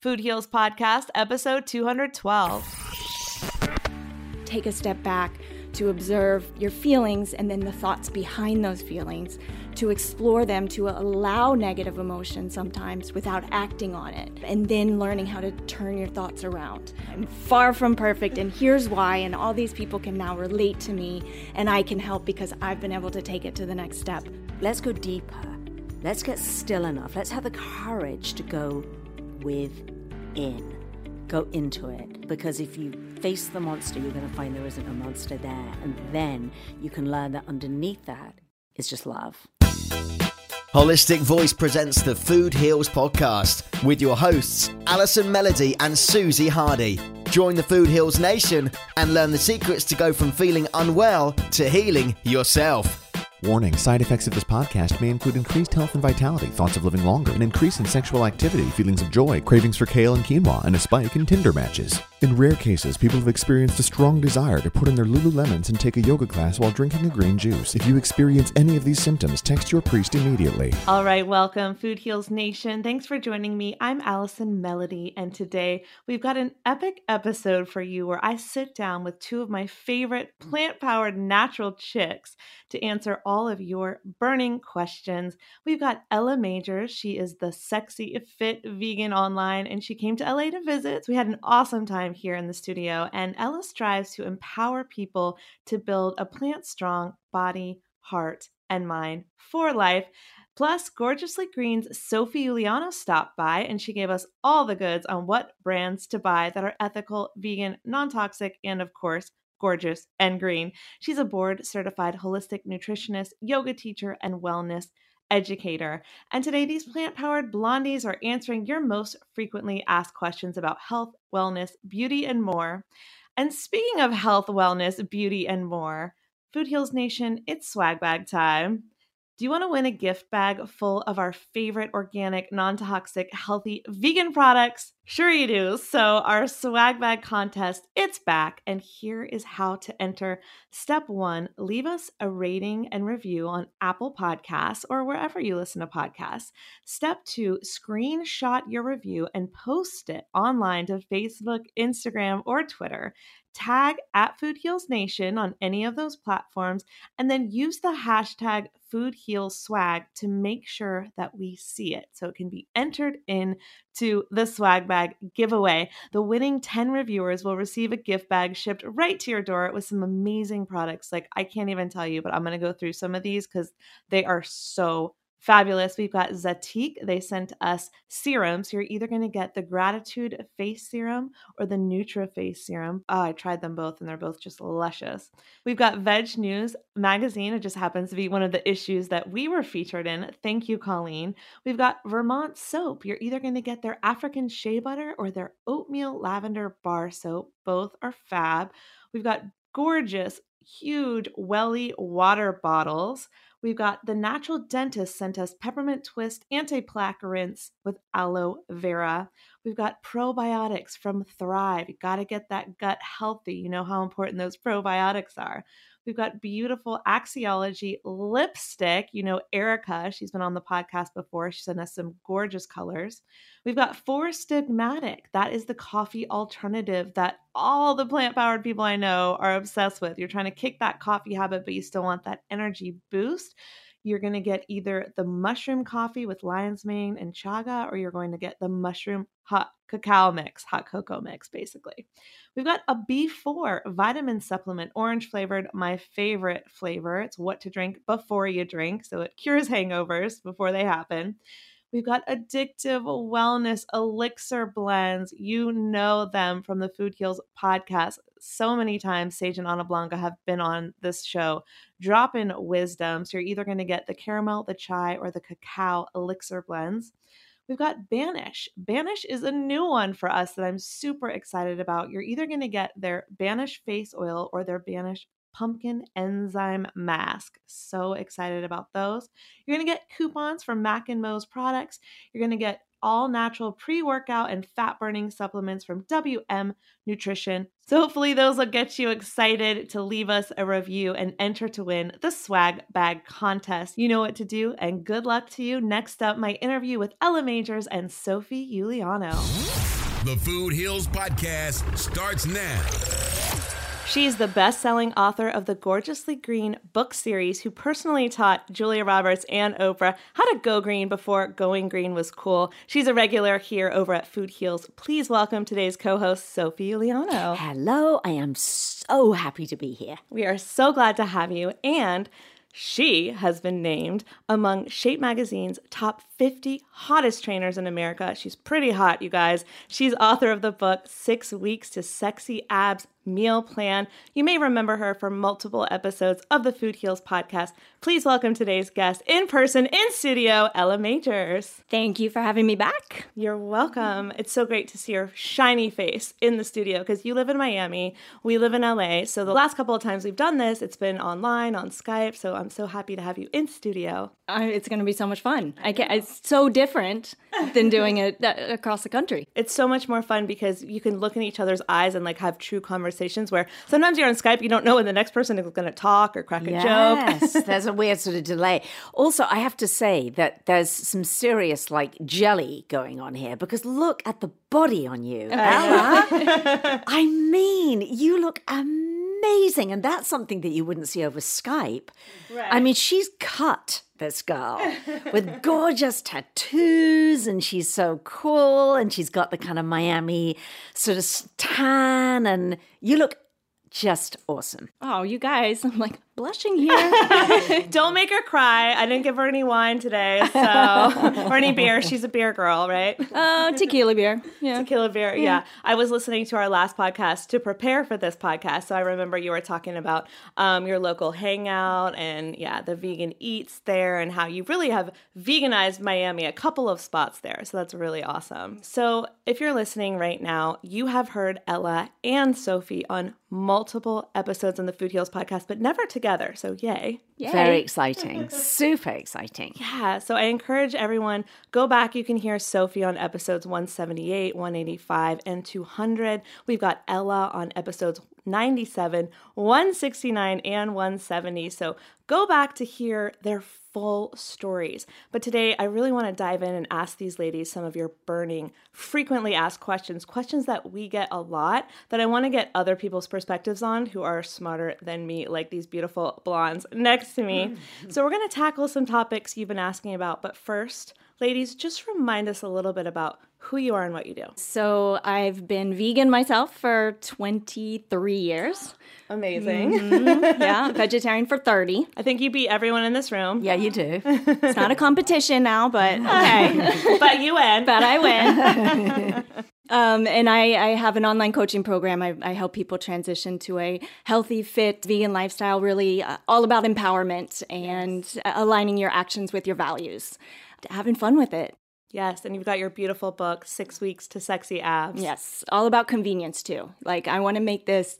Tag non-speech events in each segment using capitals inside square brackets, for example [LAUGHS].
Food Heals Podcast, episode 212. Take a step back to observe your feelings and then the thoughts behind those feelings, to explore them, to allow negative emotion sometimes without acting on it, and then learning how to turn your thoughts around. I'm far from perfect, and here's why, and all these people can now relate to me, and I can help because I've been able to take it to the next step. Let's go deeper let's get still enough. Let's have the courage to go within, go into it. Because if you face the monster, you're going to find there isn't a monster there. And then you can learn that underneath that is just love. Holistic Voice presents the Food Heals podcast with your hosts, Allison Melody and Susie Hardy. Join the Food Heals Nation and learn the secrets to go from feeling unwell to healing yourself. Warning side effects of this podcast may include increased health and vitality, thoughts of living longer, an increase in sexual activity, feelings of joy, cravings for kale and quinoa, and a spike in Tinder matches. In rare cases, people have experienced a strong desire to put in their Lululemons and take a yoga class while drinking a green juice. If you experience any of these symptoms, text your priest immediately. All right, welcome, Food Heals Nation. Thanks for joining me. I'm Allison Melody, and today we've got an epic episode for you where I sit down with two of my favorite plant powered natural chicks to answer all of your burning questions. We've got Ella Magers. She is the sexy, fit vegan online, and she came to LA to visit. So we had an awesome time here in the studio. And Ella strives to empower people to build a plant strong body, heart, and mind for life. Plus, Gorgeously Green's Sophie Uliano stopped by and she gave us all the goods on what brands to buy that are ethical, vegan, non toxic, and of course, gorgeous and green. She's a board certified holistic nutritionist, yoga teacher, and wellness educator. And today, these plant powered blondies are answering your most frequently asked questions about health, wellness, beauty, and more. And speaking of health, wellness, beauty, and more, Food Heals Nation, it's swag bag time. Do you want to win a gift bag full of our favorite organic, non toxic, healthy vegan products? Sure, you do. So, our swag bag contest, it's back. And here is how to enter. Step one leave us a rating and review on Apple Podcasts or wherever you listen to podcasts. Step two, screenshot your review and post it online to Facebook, Instagram, or Twitter tag at Food Heals Nation on any of those platforms, and then use the hashtag Food Heals Swag to make sure that we see it so it can be entered in to the swag bag giveaway. The winning 10 reviewers will receive a gift bag shipped right to your door with some amazing products. Like, I can't even tell you, but I'm going to go through some of these because they are so fabulous. We've got Zatique. They sent us serums. You're either going to get the Gratitude Face Serum or the Nutra Face Serum. Oh, I tried them both and they're both just luscious. We've got VegNews magazine. It just happens to be one of the issues that we were featured in. Thank you, Colleen. We've got Vermont Soap. You're either going to get their African Shea Butter or their Oatmeal Lavender Bar Soap. Both are fab. We've got gorgeous, huge welly water bottles. We've got the natural dentist sent us peppermint twist anti-plaque rinse with aloe vera. We've got probiotics from Thrive. You got to get that gut healthy. You know how important those probiotics are. We've got beautiful Axiology lipstick. You know, Erica, she's been on the podcast before. She sent us some gorgeous colors. We've got Four Sigmatic. That is the coffee alternative that all the plant powered people I know are obsessed with. You're trying to kick that coffee habit, but you still want that energy boost you're going to get either the mushroom coffee with lion's mane and chaga, or you're going to get the mushroom hot cacao mix, hot cocoa mix, basically. We've got a B4 vitamin supplement, orange flavored, my favorite flavor. It's what to drink before you drink, so it cures hangovers before they happen. We've got addictive wellness elixir blends. You know them from the Food Heals podcast. So many times, Sage and Ana Blanca have been on this show. Drop in wisdom. So you're either going to get the caramel, the chai, or the cacao elixir blends. We've got Banish. Banish is a new one for us that I'm super excited about. You're either going to get their Banish face oil or their Banish pumpkin enzyme mask. So excited about those. You're going to get coupons from Mac and Mo's products. You're going to get all natural pre workout and fat burning supplements from WM Nutrition. So, hopefully, those will get you excited to leave us a review and enter to win the swag bag contest. You know what to do, and good luck to you. Next up, my interview with Ella Magers and Sophie Uliano. The Food Heals Podcast starts now. She is the best selling author of the Gorgeously Green book series, who personally taught Julia Roberts and Oprah how to go green before going green was cool. She's a regular here over at Food Heals. Please welcome today's co host, Sophie Uliano. Hello, I am so happy to be here. We are so glad to have you. And She has been named among Shape Magazine's top 50 hottest trainers in America. She's pretty hot, you guys. She's author of the book Six Weeks to Sexy Abs Meal Plan. You may remember her from multiple episodes of the Food Heals podcast. Please welcome today's guest in person, in studio, Ella Magers. Thank you for having me back. You're welcome. It's so great to see your shiny face in the studio because you live in Miami. We live in LA. So the last couple of times we've done this, it's been online, on Skype. So I'm so happy to have you in studio. Uh, it's going to be so much fun. I can, it's so different than doing it across the country. It's so much more fun because you can look in each other's eyes and like have true conversations where sometimes you're on Skype, you don't know when the next person is going to talk or crack a yes, joke. Yes, there's a weird sort of delay. Also, I have to say that there's some serious like jelly going on here because look at the body on you, oh, Ella. I mean, you look amazing, and that's something that you wouldn't see over Skype. Right. I mean, she's cut this girl with [LAUGHS] gorgeous tattoos and she's so cool and she's got the kind of Miami sort of tan and you look just awesome. Oh, you guys, [LAUGHS] I'm like blushing here. [LAUGHS] Don't make her cry. I didn't give her any wine today, so or any beer. She's a beer girl, right? Uh, tequila beer. Yeah. Tequila beer. Yeah. yeah. I was listening to our last podcast to prepare for this podcast, so I remember you were talking about um, your local hangout and yeah, the vegan eats there and how you really have veganized Miami a couple of spots there. So that's really awesome. So if you're listening right now, you have heard Ella and Sophie on multiple episodes on the Food Heals podcast, but never together. So yay. yay. Very exciting. [LAUGHS] Super exciting. Yeah. So I encourage everyone, go back. You can hear Sophie on episodes 178, 185, and 200. We've got Ella on episodes 97, 169, and 170. So go back to hear their full stories. But today, I really want to dive in and ask these ladies some of your burning, frequently asked questions, questions that we get a lot that I want to get other people's perspectives on who are smarter than me, like these beautiful blondes next to me. Hmm. so, we're going to tackle some topics you've been asking about. But first, ladies, just remind us a little bit about who you are and what you do. So, I've been vegan myself for 23 years. Amazing. Mm-hmm. Yeah, [LAUGHS] vegetarian for 30. I think you beat everyone in this room. Yeah, you do. [LAUGHS] it's not a competition now, but [LAUGHS] okay. but you win. But I win. Um, and I, I, have an online coaching program. I, I, help people transition to a healthy, fit, vegan lifestyle, really uh, all about empowerment and yes. aligning your actions with your values, having fun with it. Yes, and you've got your beautiful book, Six Weeks to Sexy Abs. Yes, all about convenience too. Like, I want to make this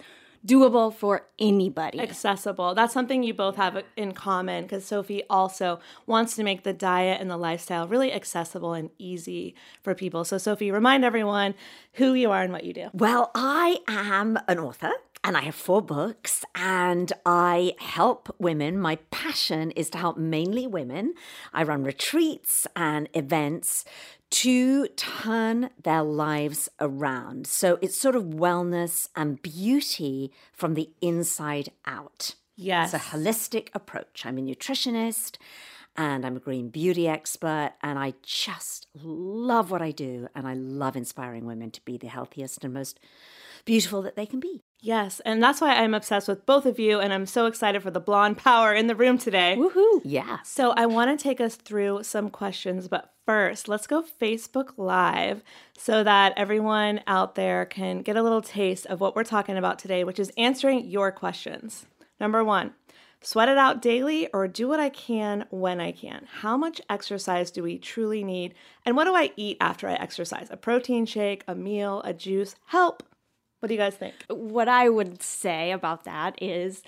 doable for anybody. Accessible. That's something you both have in common because Sophie also wants to make the diet and the lifestyle really accessible and easy for people. So, Sophie, remind everyone who you are and what you do. Well, I am an author and I have four books and I help women. My passion is to help mainly women. I run retreats and events to turn their lives around. So it's sort of wellness and beauty from the inside out. Yes. It's a holistic approach. I'm a nutritionist and I'm a green beauty expert, and I just love what I do. And I love inspiring women to be the healthiest and most beautiful that they can be. Yes, and that's why I'm obsessed with both of you, and I'm so excited for the blonde power in the room today. Woohoo! Yeah. So I want to take us through some questions, but first, let's go Facebook Live so that everyone out there can get a little taste of what we're talking about today, which is answering your questions. Number one, sweat it out daily or do what I can when I can? How much exercise do we truly need? And what do I eat after I exercise? A protein shake, a meal, a juice? Help! What do you guys think? What I would say about that is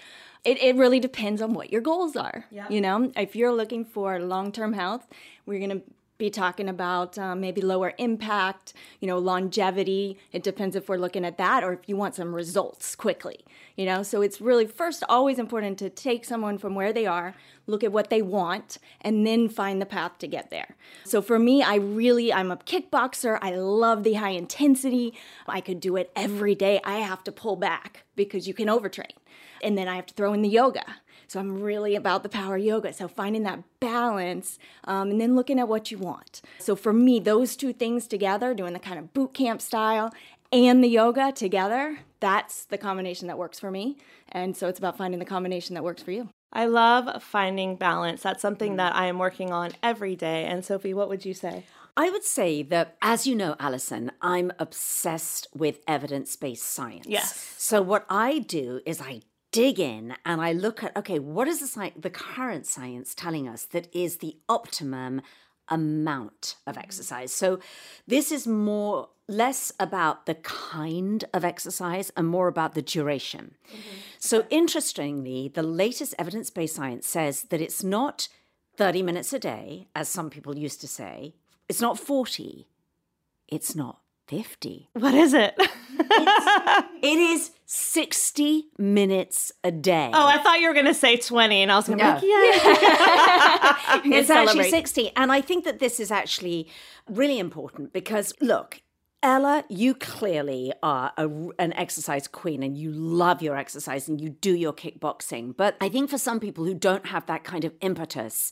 it, it really depends on what your goals are. Yeah. You know, if you're looking for long term health, we're going to be talking about um, maybe lower impact, you know, longevity. It depends if we're looking at that or if you want some results quickly, you know. So it's really first always important to take someone from where they are, look at what they want, and then find the path to get there. So for me, I really, I'm a kickboxer. I love the high intensity. I could do it every day. I have to pull back because you can overtrain. And then I have to throw in the yoga. So I'm really about the power yoga. So finding that balance um, and then looking at what you want. So for me, those two things together, doing the kind of boot camp style and the yoga together, that's the combination that works for me. And so it's about finding the combination that works for you. I love finding balance. That's something mm. that I am working on every day. And Sophie, what would you say? I would say that, as you know, Allison, I'm obsessed with evidence based science. Yes. So, what I do is I dig in and I look at, okay, what is the, sci- the current science telling us that is the optimum amount of mm. exercise? So, this is more less about the kind of exercise and more about the duration. Mm-hmm. So, interestingly, the latest evidence based science says that it's not 30 minutes a day, as some people used to say, it's not 40, it's not 50. What is it? It is 60 minutes a day. oh, I thought you were going to say 20, and I was going to No. be like, yeah. [LAUGHS] it's actually 60. And I think that this is actually really important because, look, Ella, you clearly are a, an exercise queen and you love your exercise and you do your kickboxing. But I think for some people who don't have that kind of impetus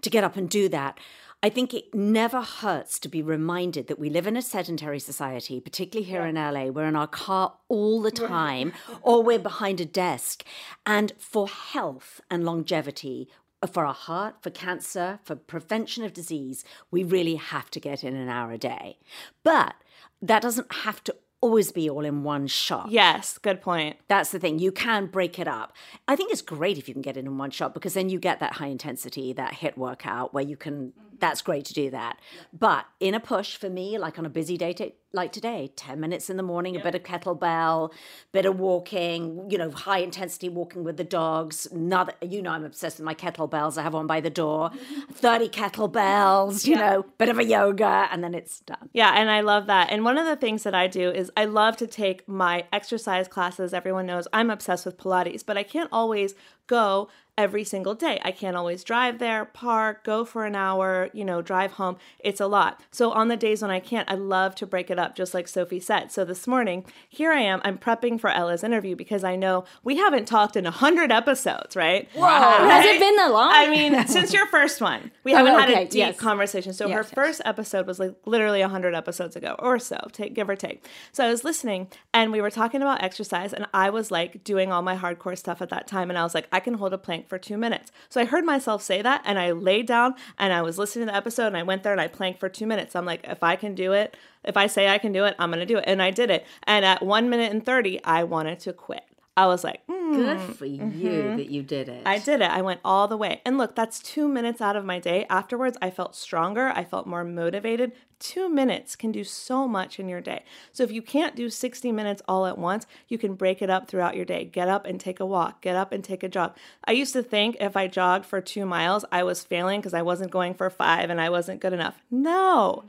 to get up and do that, I think it never hurts to be reminded that we live in a sedentary society, particularly here in LA. We're in our car all the time or we're behind a desk. And for health and longevity, uh, for our heart, for cancer, for prevention of disease, we really have to get in an hour a day. But that doesn't have to always be all in one shot. yes, good point. That's the thing. You can break it up. I think it's great if you can get it in one shot because then you get that high intensity, that HIIT workout where you can, that's great to do that. But in a push for me, like on a busy day to, like today, 10 minutes in the morning, a bit of kettlebell, bit of walking, you know, high intensity walking with the dogs. Another, you know, I'm obsessed with my kettlebells. I have one by the door, mm-hmm. 30 kettlebells, you know, bit of a yoga, and then it's done. Yeah, and I love that. And one of the things that I do is I love to take my exercise classes. Everyone knows I'm obsessed with Pilates, but I can't always go every single day. I can't always drive there, park, go for an hour, you know, drive home. It's a lot. So on the days when I can't, I love to break it up, just like Sophie said. So this morning, here I am. I'm prepping for Ella's interview because I know we haven't talked in a hundred episodes, right? Whoa! Has it been that long? I mean, since your first one, we [LAUGHS] oh, haven't had a deep yes. conversation. So her Yes, yes. first episode was like literally 100 episodes ago or so, take, give or take. So I was listening and we were talking about exercise, and I was like doing all my hardcore stuff at that time. And I was like, I can hold a plank for two minutes. So I heard myself say that, and I laid down and I was listening to the episode, and I went there and I planked for two minutes. I'm like, if I can do it, if I say I can do it, I'm going to do it. And I did it. And at one minute and 30, I wanted to quit. I was like, mm, Good for you that you did it. I did it. I went all the way. And look, that's two minutes out of my day. Afterwards, I felt stronger. I felt more motivated. Two minutes can do so much in your day. So if you can't do 60 minutes all at once, you can break it up throughout your day. Get up and take a walk. Get up and take a jog. I used to think if I jogged for two miles, I was failing because I wasn't going for five and I wasn't good enough. No.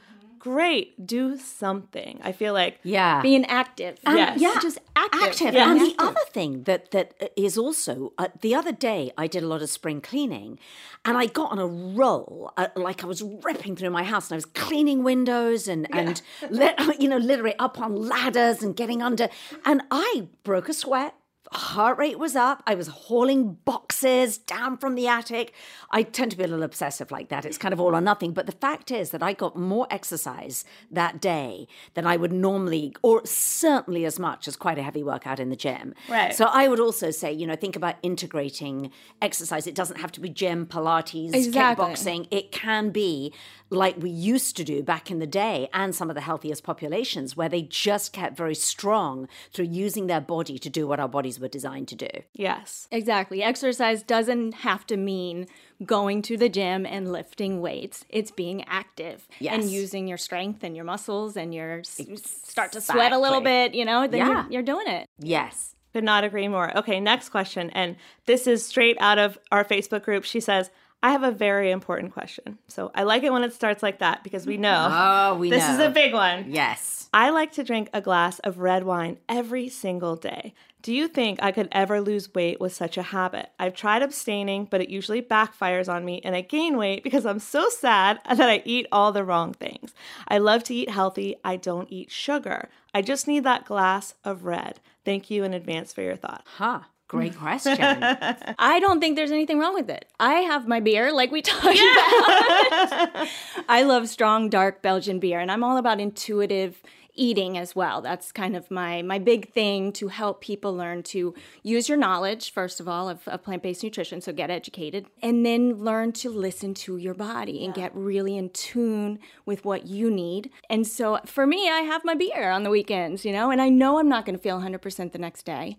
Great. Do something. I feel like yeah. Being active. Yes. yeah. Just active. active. Yes. And the Active. other thing that that is also uh, the other day I did a lot of spring cleaning, and I got on a roll uh, like I was ripping through my house and I was cleaning windows and and [LAUGHS] lit, you know literally up on ladders and getting under, and I broke a sweat. Heart rate was up. I was hauling boxes down from the attic. I tend to be a little obsessive like that. It's kind of all or nothing. But the fact is that I got more exercise that day than I would normally, or certainly as much as quite a heavy workout in the gym. Right. So I would also say, you know, think about integrating exercise. It doesn't have to be gym, Pilates, Exactly. kickboxing. It can be like we used to do back in the day and some of the healthiest populations where they just kept very strong through using their body to do what our bodies were designed to do. yes. Exactly. Exercise doesn't have to mean going to the gym and lifting weights. It's being active Yes. and using your strength and your muscles and your s- start to sweat a little bit, you know, then Yeah. you're, you're doing it. Yes. Could not agree more. Okay, next question. And this is straight out of our Facebook group. She says, I have a very important question. So I like it when it starts like that because we know [LAUGHS] Oh, we this is a big one. Yes. I like to drink a glass of red wine every single day. Do you think I could ever lose weight with such a habit? I've tried abstaining, but it usually backfires on me and I gain weight because I'm so sad [LAUGHS] that I eat all the wrong things. I love to eat healthy. I don't eat sugar. I just need that glass of red. Thank you in advance for your thoughts. Huh. Great [LAUGHS] question. I don't think there's anything wrong with it. I have my beer, like we [LAUGHS] talked about. I love strong, dark Belgian beer, and I'm all about intuitive eating as well. That's kind of my my big thing to help people learn to use your knowledge first of all of, of plant-based nutrition. So get educated, and then learn to listen to your body and get really in tune with what you need. And so for me, I have my beer on the weekends, you know, and I know I'm not going to feel 100% the next day.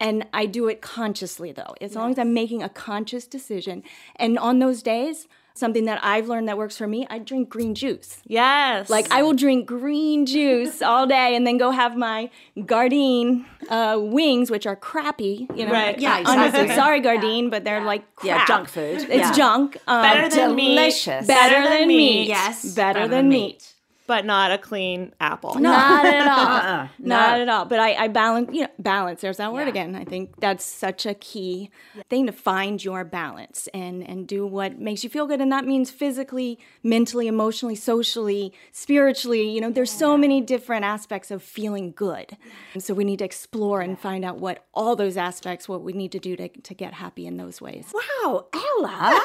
And I do it consciously though, as long as I'm making a conscious decision. And on those days, something that I've learned that works for me, I drink green juice. Yes. Like I will drink green juice [LAUGHS] all day and then go have my Gardein uh, wings, which are crappy. You know, Right. Yeah, honestly, sorry Gardein, but they're like Yeah, junk food. It's Yeah. junk. Um, better than delicious. meat. better than meat. Yes, better, than, meat. But not a clean apple. Not at all. Uh-uh. Not No. at all. But I, I balance, you know, balance. There's that word Yeah. again. I think that's such a key thing to find your balance and and do what makes you feel good. And that means physically, mentally, emotionally, socially, spiritually. You know, there's so many different aspects of feeling good. And so we need to explore and find out what all those aspects, what we need to do to, to get happy in those ways. Wow, Ella, [LAUGHS]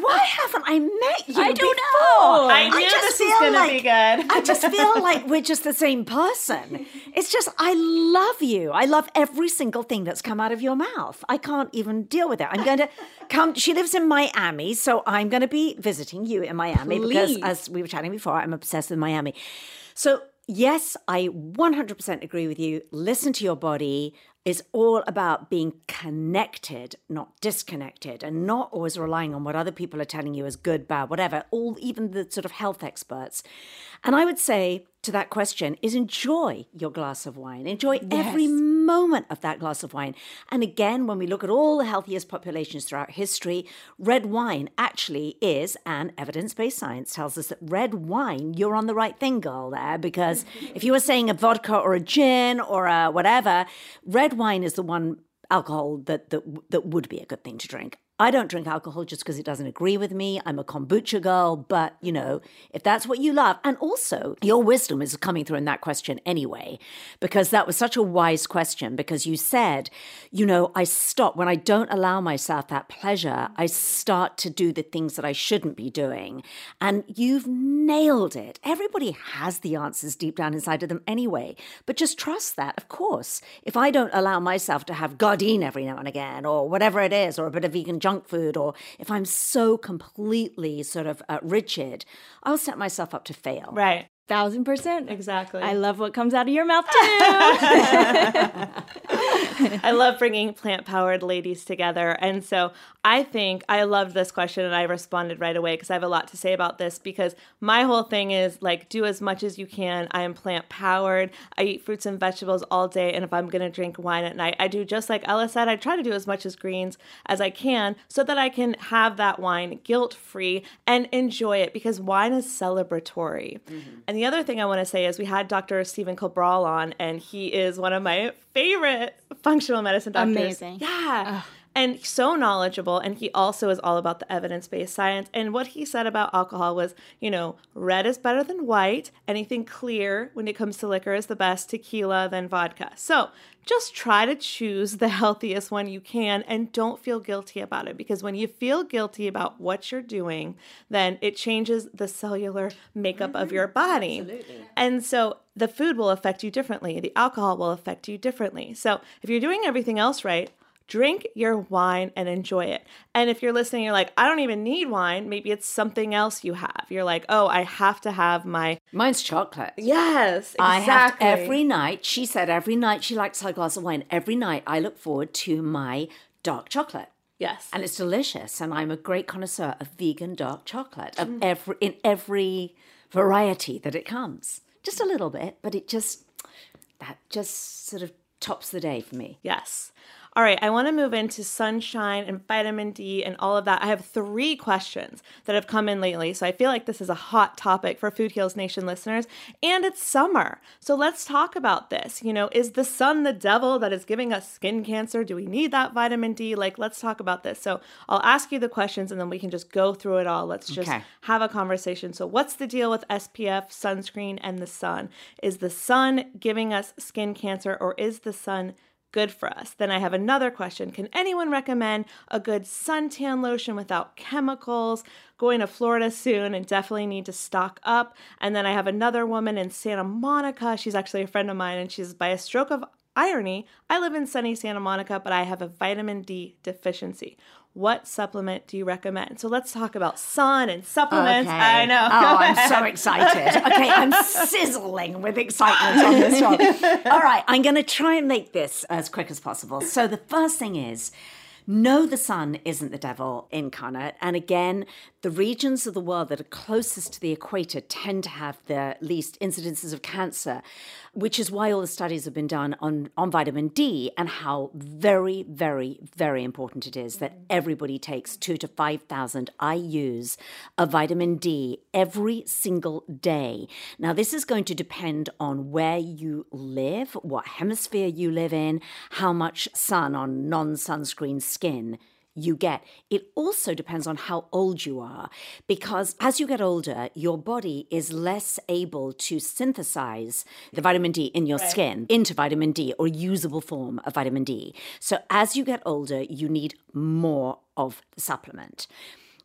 why haven't I met you? I don't before? know. I knew just this was feel going to like- be good. I just feel [LAUGHS] like we're just the same person. It's just, I love you. I love every single thing that's come out of your mouth. I can't even deal with it. I'm going to come. She lives in Miami, so I'm going to be visiting you in Miami because, as we were chatting before, I'm obsessed with Miami. So, yes, I 100% agree with you. Listen to your body is all about being connected, not disconnected, and not always relying on what other people are telling you as good, bad, whatever, all even the sort of health experts. And I would say to that question is enjoy your glass of wine. Enjoy every moment of that glass of wine. And again, when we look at all the healthiest populations throughout history, red wine actually is, and evidence based science tells us that red wine, you're on the right thing, girl, there. Because [LAUGHS] if you were saying a vodka or a gin or a whatever, red wine is the one alcohol that, that, that would be a good thing to drink. I don't drink alcohol just because it doesn't agree with me. I'm a kombucha girl, but you know, if that's what you love, and also your wisdom is coming through in that question anyway, because that was such a wise question. Because you said, you know, I stop when I don't allow myself that pleasure, I start to do the things that I shouldn't be doing. And you've nailed it. Everybody has the answers deep down inside of them anyway, but just trust that, of course. If I don't allow myself to have Gardein every now and again, or whatever it is, or a bit of vegan junk food, or if I'm so completely sort of uh, rigid, I'll set myself up to fail. Right. Thousand percent. Exactly. I love what comes out of your mouth too. [LAUGHS] I love bringing plant powered ladies together. And so I think I loved this question and I responded right away because I have a lot to say about this. Because my whole thing is like, do as much as you can. I am plant powered. I eat fruits and vegetables all day. And if I'm going to drink wine at night, I do just like Ella said, I try to do as much as greens as I can so that I can have that wine guilt free and enjoy it because wine is celebratory. Mm-hmm. And the other thing I want to say is we had Dr. Stephen Cabral on, and he is one of my favorite functional medicine doctors. Amazing. Yeah. And so knowledgeable. And he also is all about the evidence based science. And what he said about alcohol was, you know, red is better than white. Anything clear when it comes to liquor is the best. Tequila, then vodka. So just try to choose the [LAUGHS] healthiest one you can and don't feel guilty about it. Because when you feel guilty about what you're doing, then it changes the cellular makeup of mm-hmm. your body. Absolutely. And so the food will affect you differently. The alcohol will affect you differently. So if you're doing everything else right, drink your wine and enjoy it. And if you're listening, you're like, I don't even need wine. Maybe it's something else you have. You're like, oh, I have to have my. Mine's chocolate. Yes, I have exactly. every night. She said every night she likes her glass of wine. Every night I look forward to my dark chocolate. Yes. and it's delicious. And I'm a great connoisseur of vegan dark chocolate of Mm. every in every variety that it comes. Just a little bit, but it just that just sort of tops the day for me. Yes. All right, I want to move into sunshine and vitamin D and all of that. I have three questions that have come in lately. So I feel like this is a hot topic for Food Heals Nation listeners. And it's summer. So let's talk about this. You know, is the sun the devil that is giving us skin cancer? Do we need that vitamin D? Like, let's talk about this. So I'll ask you the questions and then we can just go through it all. Let's just Okay. have a conversation. So, what's the deal with SPF, sunscreen, and the sun? Is the sun giving us skin cancer or is the sun good for us. Then I have another question Can anyone recommend a good suntan lotion without chemicals? Going to Florida soon and definitely need to stock up. And then I have another woman in Santa Monica. She's actually a friend of mine, and she's by a stroke of irony, I live in sunny Santa Monica, but I have a vitamin D deficiency. What supplement do you recommend? So let's talk about sun and supplements. Okay. I know. Oh, I'm so excited. Okay, I'm [LAUGHS] sizzling with excitement on this one. [LAUGHS] All right, I'm going to try and make this as quick as possible. So the first thing is. No, the sun isn't the devil incarnate. And again, the regions of the world that are closest to the equator tend to have the least incidences of cancer, which is why all the studies have been done on, on vitamin D and how very, very, very important it is that everybody takes two to 5,000 IUs of vitamin D every single day. Now, this is going to depend on where you live, what hemisphere you live in, how much sun on non sunscreen skin you get. It also depends on how old you are, because as you get older, your body is less able to synthesize the vitamin D in your skin into vitamin D or usable form of vitamin D. So as you get older, you need more of the supplement.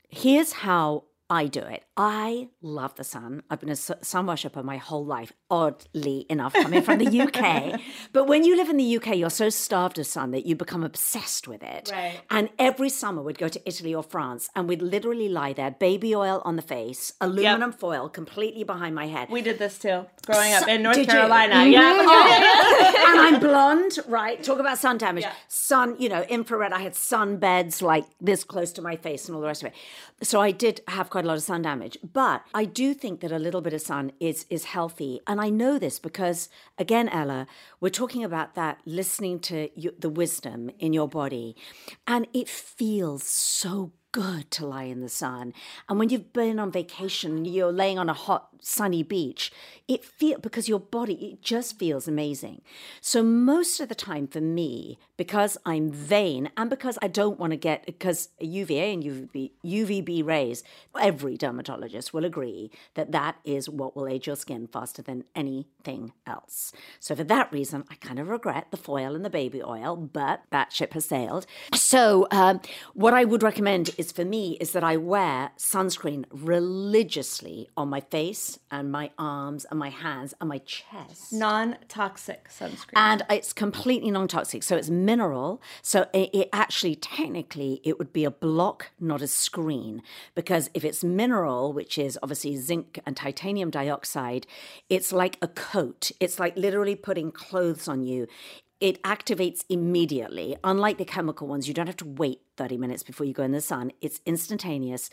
Here's how I do it. I love the sun. I've been a sun worshipper my whole life, oddly enough, coming from the UK. [LAUGHS] but when you live in the UK, you're so starved of sun that you become obsessed with it. Right. And every summer we'd go to Italy or France and we'd literally lie there, baby oil on the face, aluminum foil completely behind my head. We did this too, growing up in North? Carolina. Yeah. [LAUGHS] Oh. and I'm blonde, right? Talk about sun damage. Sun, you know, infrared. I had sun beds like this close to my face and all the rest of it. So I did have quite a lot of sun damage. But I do think that a little bit of sun is is healthy. And I know this because again, Ella, we're talking about that listening to you, the wisdom in your body. And it feels so good to lie in the sun. And when you've been on vacation, you're laying on a hot, sunny beach, it feel because your body it just feels amazing. So most of the time for me, because I'm vain and because I don't want to get because UVA and UVB, UVB rays, every dermatologist will agree that that is what will age your skin faster than anything else. So for that reason, I kind of regret the foil and the baby oil, but that ship has sailed. So um, what I would recommend is for me is that I wear sunscreen religiously on my face and my arms and my hands and my chest. Non-toxic sunscreen. And it's completely non-toxic, so it's mineral. So it, it actually, technically, it would be a block, not a screen, because if it's mineral, which is obviously zinc and titanium dioxide, it's like a coat. It's like literally putting clothes on you. It activates immediately. Unlike the chemical ones, you don't have to wait 30 minutes before you go in the sun. It's instantaneous.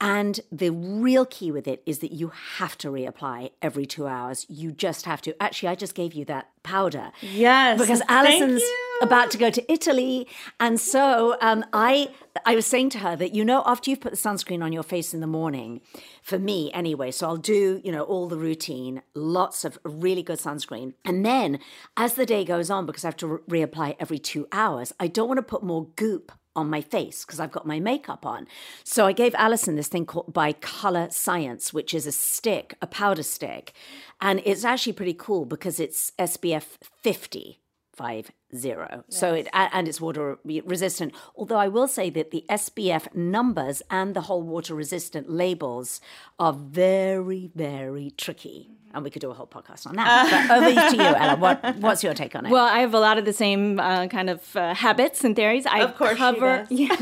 And the real key with it is that you have to reapply every two hours. You just have to. Actually, I just gave you that powder. Yes, Because Allison's about to go to Italy. And so um, I I was saying to her that, you know, after you've put the sunscreen on your face in the morning, for me anyway, so I'll do, you know, all the routine, lots of really good sunscreen. And then as the day goes on, because I have to re- reapply every two hours, I don't want to put more goop on my face because I've got my makeup on. So I gave Allison this thing called by Colorescience, which is a stick, a powder stick. And it's actually pretty cool because it's SPF 50. Five zero. So it and it's water resistant. Although I will say that the SPF numbers and the whole water resistant labels are very very tricky, and we could do a whole podcast on that. but over to you, Ella. What what's your take on it? Well, I have a lot of the same uh, kind of uh, habits and theories. I Of course she cover, does. [LAUGHS] Yes,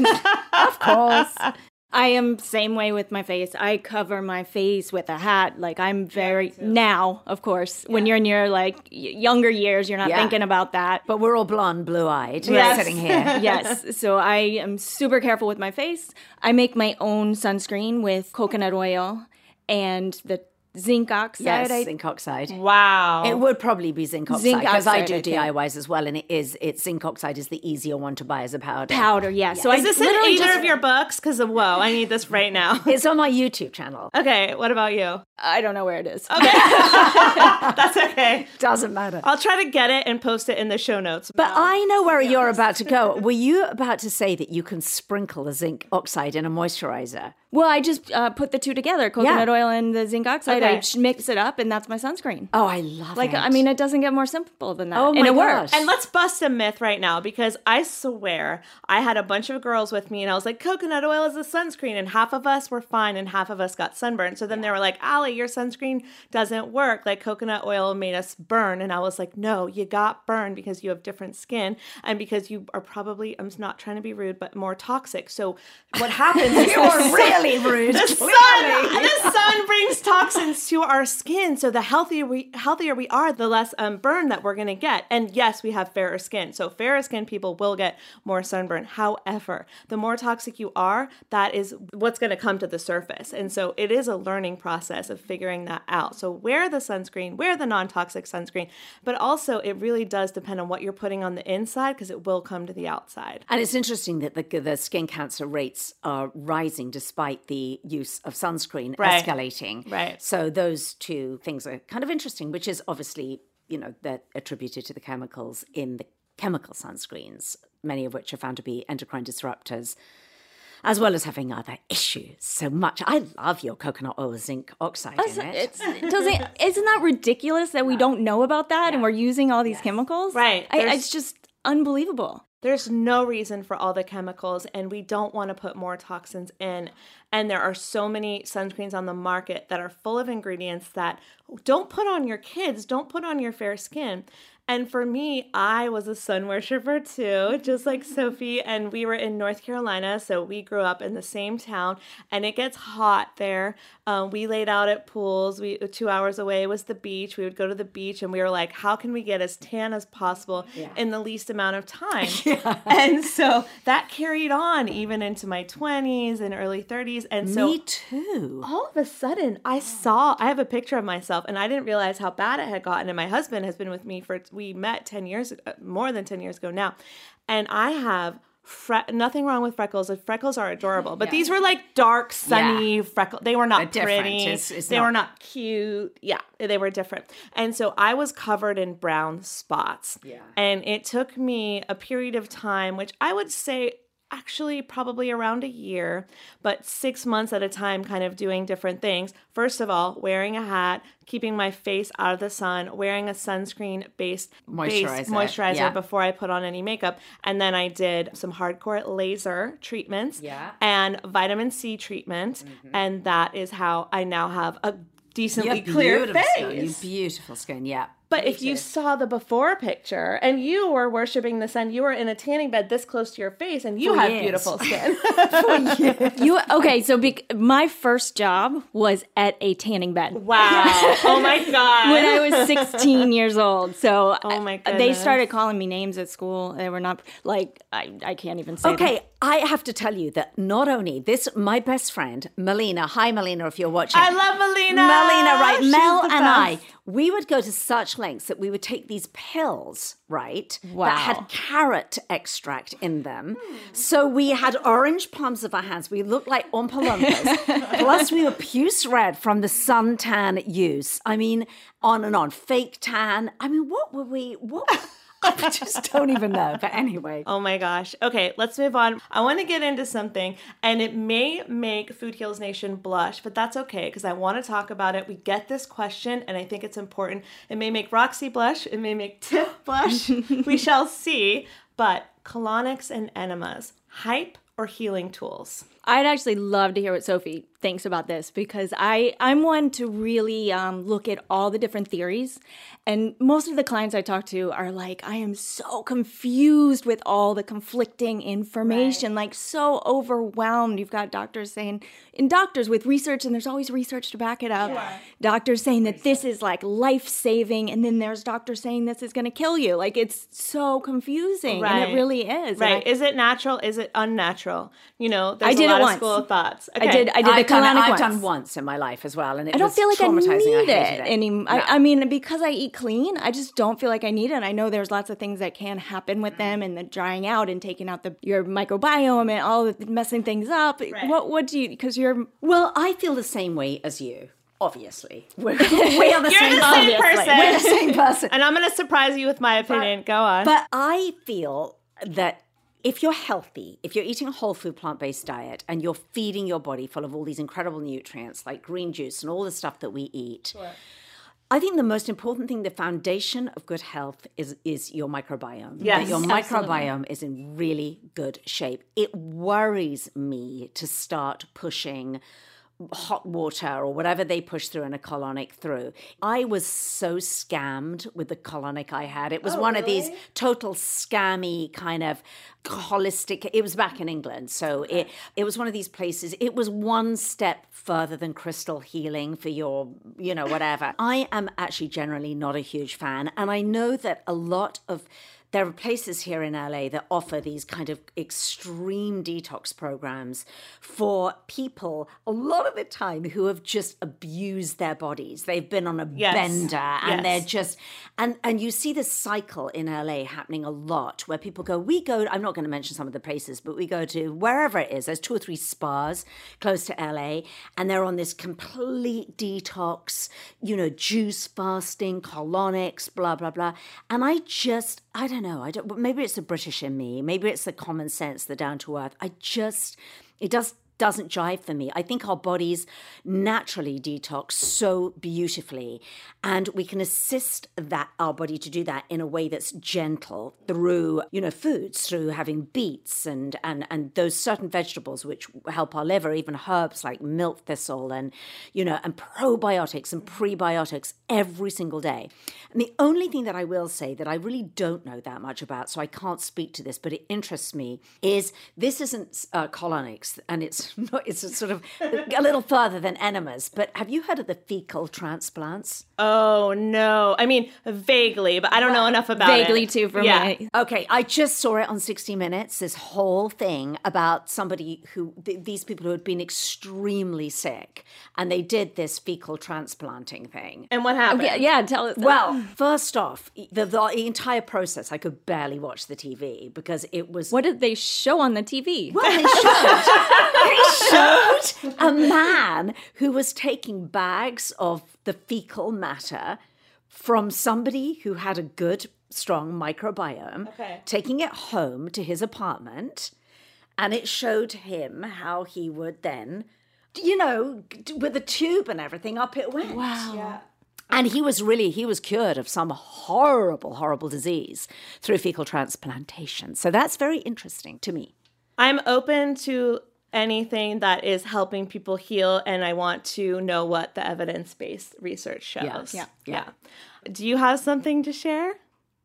of course. I am same way with my face. I cover my face with a hat. Like I'm very now, of course. When you're in your like younger years, you're not Yeah. thinking about that. but we're all blonde, blue eyed, Yes. sitting here. [LAUGHS] yes. So I am super careful with my face. I make my own sunscreen with coconut oil and the zinc oxide. Yes, I- zinc oxide. wow. It would probably be zinc oxide because I do I. DIYs as well, and it is it's zinc oxide is the easier one to buy as a powder. powder. Yeah. So Is I this in either just, of your books? Because whoa, I need this right now. [LAUGHS] It's on my YouTube channel. okay, what about you? I don't know where it is. Okay, [LAUGHS] that's okay. Doesn't matter. I'll try to get it and post it in the show notes. But I know where you're about to go. Were you about to say that you can sprinkle the zinc oxide in a moisturizer? Well, I just uh, put the two together, coconut Yeah. oil and the zinc oxide. I Okay. sh- mix it up, and that's my sunscreen. Oh, I love like, it. Like, I mean, it doesn't get more simple than that. Oh and it gosh. works. And let's bust a myth right now because I swear I had a bunch of girls with me and I was like, coconut oil is a sunscreen. And half of us were fine and half of us got sunburned. So then they were like, Allie, your sunscreen doesn't work. Like coconut oil made us burn. And I was like, no, you got burned because you have different skin and because you are probably, I'm not trying to be rude, but more toxic. So what happens [LAUGHS] is You're [LAUGHS] really [LAUGHS] rude. the sun, the sun brings toxins to our skin. So the healthier we healthier we are, the less um, burn that we're gonna get. And yes, we have fairer skin. So fairer skin people will get more sunburn. However, the more toxic you are, that is what's gonna come to the surface. And so it is a learning process of figuring that out. So wear the sunscreen, wear the non-toxic sunscreen, but also it really does depend on what you're putting on the inside because it will come to the outside. And it's interesting that the, the skin cancer rates are rising despite the use of sunscreen Right. escalating. Right. So those two things are kind of interesting, which is obviously, you know, they're attributed to the chemicals in the chemical sunscreens, many of which are found to be endocrine disruptors. As well as having other issues, so much. I love your coconut oil zinc oxide in it. It's, [LAUGHS] doesn't isn't that ridiculous that we don't know about that and we're using all these chemicals? Right. I, it's just unbelievable. There's no reason for all the chemicals, and we don't want to put more toxins in. And there are so many sunscreens on the market that are full of ingredients that don't put on your kids, don't put on your fair skin. And for me, I was a sun worshiper too, just like Sophie. And we were in North Carolina, so we grew up in the same town, and it gets hot there. Um, we laid out at pools. We two hours away was the beach. We would go to the beach, and we were like, "How can we get as tan as possible in the least amount of time?" [LAUGHS] And so that carried on even into my twenties and early thirties. And so Me too. all of a sudden I saw I have a picture of myself and I didn't realize how bad it had gotten and my husband has been with me for we met 10 years uh, more than 10 years ago now. And I have fre- nothing wrong with freckles. Freckles are adorable. But these were like dark sunny freckles they were not They're pretty. It's- it's they not- were not cute. Yeah they were different. And so I was covered in brown spots. Yeah. And it took me a period of time which I would say actually probably around a year, but six months at a time, kind of doing different things. First of all, wearing a hat, keeping my face out of the sun, wearing a sunscreen based Moisturizer, moisturizer yeah. before I put on any makeup. And then I did some hardcore laser treatments Yeah. Mm-hmm. and vitamin C treatment. And that is how I now have a decently clear beautiful face. Skin. Beautiful skin, yeah. But if you saw the before picture and you were worshiping the sun, you were in a tanning bed this close to your face and you For had years. beautiful [LAUGHS] skin. You okay? So bec my first job was at a tanning bed. wow. Oh my God. [LAUGHS] when I was 16 years old. So Oh my I- they started calling me names at school. They were not like I, I can't even say. them. I have to tell you that not only this, my best friend, Melina, hi Melina, if you're watching. I love Melina. Melina, right? She's Mel and I, we would go to such lengths that we would take these pills, right? Wow. That had carrot extract in them. So we had orange palms of our hands. We looked like Oompa Loompas. [LAUGHS] Plus, we were puce red from the suntan use. I mean, on and on. Fake tan. I mean, what were we? What? [LAUGHS] I just don't even know. But anyway. Oh my gosh. Okay, let's move on. I want to get into something, and it may make Food Heals Nation blush, but that's okay because I want to talk about it. We get this question, and I think it's important. It may make Roxy blush, it may make Tiff [LAUGHS] blush. we shall see. But colonics and enemas, hype or healing tools? I'd actually love to hear what Sophie thinks about this because I I'm one to really um, look at all the different theories, and most of the clients I talk to are like, I am so confused with all the conflicting information, like so overwhelmed. You've got doctors saying, and doctors with research, and there's always research to back it up. Doctors saying that this is like life saving, and then there's doctors saying this is going to kill you. Like it's so confusing, and it really is. Right. I- is it natural? Is it unnatural? You know, there's I did a lot it of once. school of thoughts. I did. I did I've the done, I've once. done once in my life as well, and it I don't was feel like I need I it it anymore. No. I, I mean, because I eat clean, I just don't feel like I need it. And I know there's lots of things that can happen with them, and the drying out and taking out the your microbiome and all the messing things up. Right. What what do you? Because you're Well, I feel the same way as you. Obviously, we're, [LAUGHS] we are the You're same, the same person. We're the same person. And I'm going to surprise you with my opinion. Go on. But I feel that if you're healthy, if you're eating a whole food plant based diet and you're feeding your body full of all these incredible nutrients like green juice and all the stuff that we eat, I think the most important thing, the foundation of good health is is your microbiome. Yes, that your absolutely. microbiome is in really good shape. It worries me to start pushing hot water or whatever they push through in a colonic through. I was so scammed with the colonic I had. It was oh, one of these total scammy kind of holistic it was back in England. So it it was one of these places. It was one step further than crystal healing for your, you know, whatever. [LAUGHS] I am actually generally not a huge fan and I know that a lot of there are places here in LA that offer these kind of extreme detox programs for people a lot of the time who have just abused their bodies. They've been on a Yes. bender and Yes. they're just and and you see this cycle in LA happening a lot where people go, we go, I'm not going to mention some of the places, but we go to wherever it is. There's two or three spas close to LA and they're on this complete detox, you know, juice fasting, colonics, blah blah blah. And I just I don't know. I don't maybe it's the British in me, maybe it's the common sense, the down to earth. I just it does doesn't jive for me. I think our bodies naturally detox so beautifully, and we can assist that our body to do that in a way that's gentle through, you know, foods, through having beets and and and those certain vegetables which help our liver, even herbs like milk thistle and you know, and probiotics and prebiotics every single day. And the only thing that I will say that I really don't know that much about, so I can't speak to this, but it interests me, is this isn't uh, colonics, and it's [LAUGHS] not, it's sort of a little further than enemas. But have you heard of the fecal transplants? Oh no. I mean, vaguely, but I don't know enough about Vaguely it. Vaguely, too for yeah. me. Okay, I just saw it on 60 Minutes, this whole thing about somebody who, th- these people who had been extremely sick, and they did this fecal transplanting thing. And what happened? Yeah, yeah, tell us. Well, first off, the, the entire process, I could barely watch the TV because it was. what did they show on the TV? Well, they showed, [LAUGHS] they showed a [LAUGHS] man who was taking bags of the fecal matter from somebody who had a good, strong microbiome, Okay. taking it home to his apartment, and it showed him how he would then, you know, with a tube and everything, up it went. Wow. Yeah. And he was really, he was cured of some horrible, horrible disease through fecal transplantation. So that's very interesting to me. I'm open to anything that is helping people heal, and I want to know what the evidence based research shows. Yeah, yeah. yeah. Do you have something to share?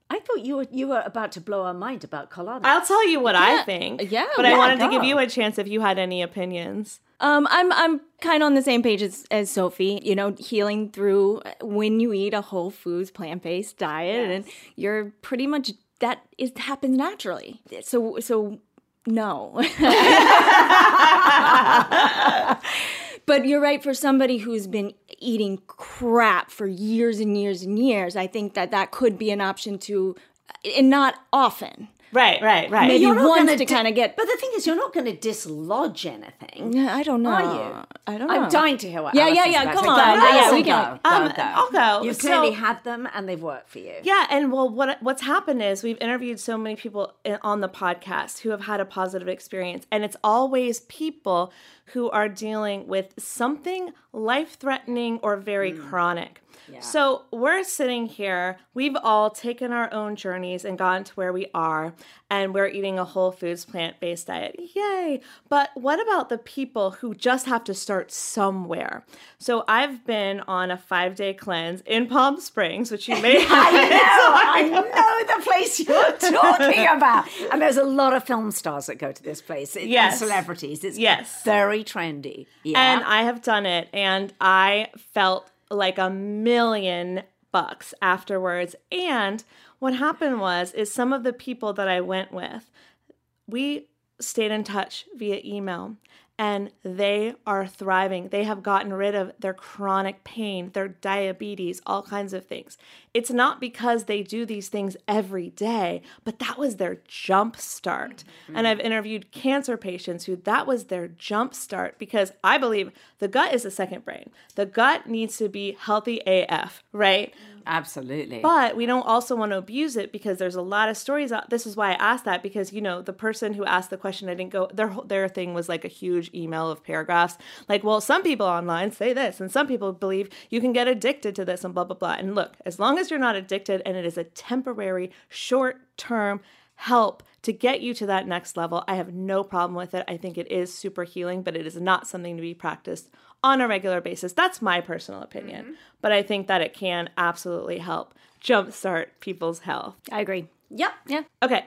I thought you were you were about to blow our mind about colonics. I'll tell you what I think. yeah, But I yeah, wanted to give you a chance if you had any opinions. Um, I'm I'm kind of on the same page as, as Sophie. You know, healing through when you eat a whole foods plant based diet, and you're pretty much that is happens naturally. So so no. [LAUGHS] [LAUGHS] but you're right for somebody who's been eating crap for years and years and years. I think that that could be an option to, and not often. Right, right, right. Maybe You're not gonna di- kind of get. But the thing is, you're not going to dislodge anything. Yeah, I don't know. Are you? I don't know. I'm dying to hear what. Yeah, yeah, Allison's yeah, about come to on. Go. Yeah, yeah, Allison, we go. can- Go, Um, go. I'll go. You've So- clearly had them, and they've worked for you. Yeah, and well, what what's happened is we've interviewed so many people i- on the podcast who have had a positive experience, and it's always people who are dealing with something life threatening or very chronic. So we're sitting here, we've all taken our own journeys and gotten to where we are, and we're eating a whole foods plant based diet. Yay! But what about the people who just have to start somewhere? So I've been on a five day cleanse in Palm Springs, which you may [LAUGHS] have. I know, I know the place you're [LAUGHS] talking about. And there's a lot of film stars that go to this place. and Yes. celebrities. It's Yes. very trendy. Yeah. And I have done it, and I felt like a million bucks afterwards. And what happened was, is some of the people that I went with, we stayed in touch via email. And they are thriving. They have gotten rid of their chronic pain, their diabetes, all kinds of things. It's not because they do these things every day, but that was their jump start. And mm-hmm. I've interviewed cancer patients who that was their jump start because I believe the gut is the second brain. The gut needs to be healthy AF, right? Absolutely. But we don't also want to abuse it because there's a lot of stories out. This is why I asked that because you know the person who asked the question, I didn't go. Their their thing was like a huge email of paragraphs. Like, well, some people online say this, and some people believe you can get addicted to this, and blah blah blah. And look, as long as you're not addicted, and it is a temporary, short term help to get you to that next level, I have no problem with it. I think it is super healing, but it is not something to be practiced on a regular basis. That's my personal opinion. Mm-hmm. But I think that it can absolutely help jumpstart people's health. I agree. yep. Yeah. Okay.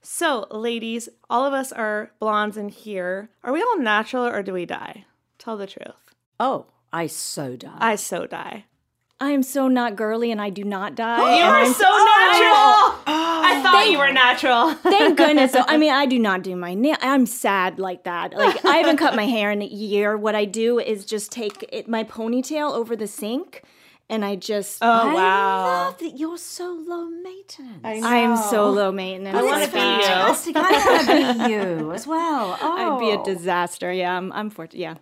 So, ladies, all of us are blondes in here. Are we all natural or do we die? Tell the truth. Oh, I so die. I so die. I am so not girly and I do not die. [GASPS] You are I'm- so oh, natural. I thought you were natural. [LAUGHS] Thank [LAUGHS] goodness. So, I mean, I do not do my nail. I'm sad like that. Like I haven't cut my hair in a year. What I do is just take it, my ponytail over the sink, and I just. Oh wow. I wow. love that you're so low maintenance. I am so low maintenance. I wanna be you. [LAUGHS] I want to be you as well. Oh, I'd be a oh. disaster. Yeah, I'm, I'm fortunate. Yeah.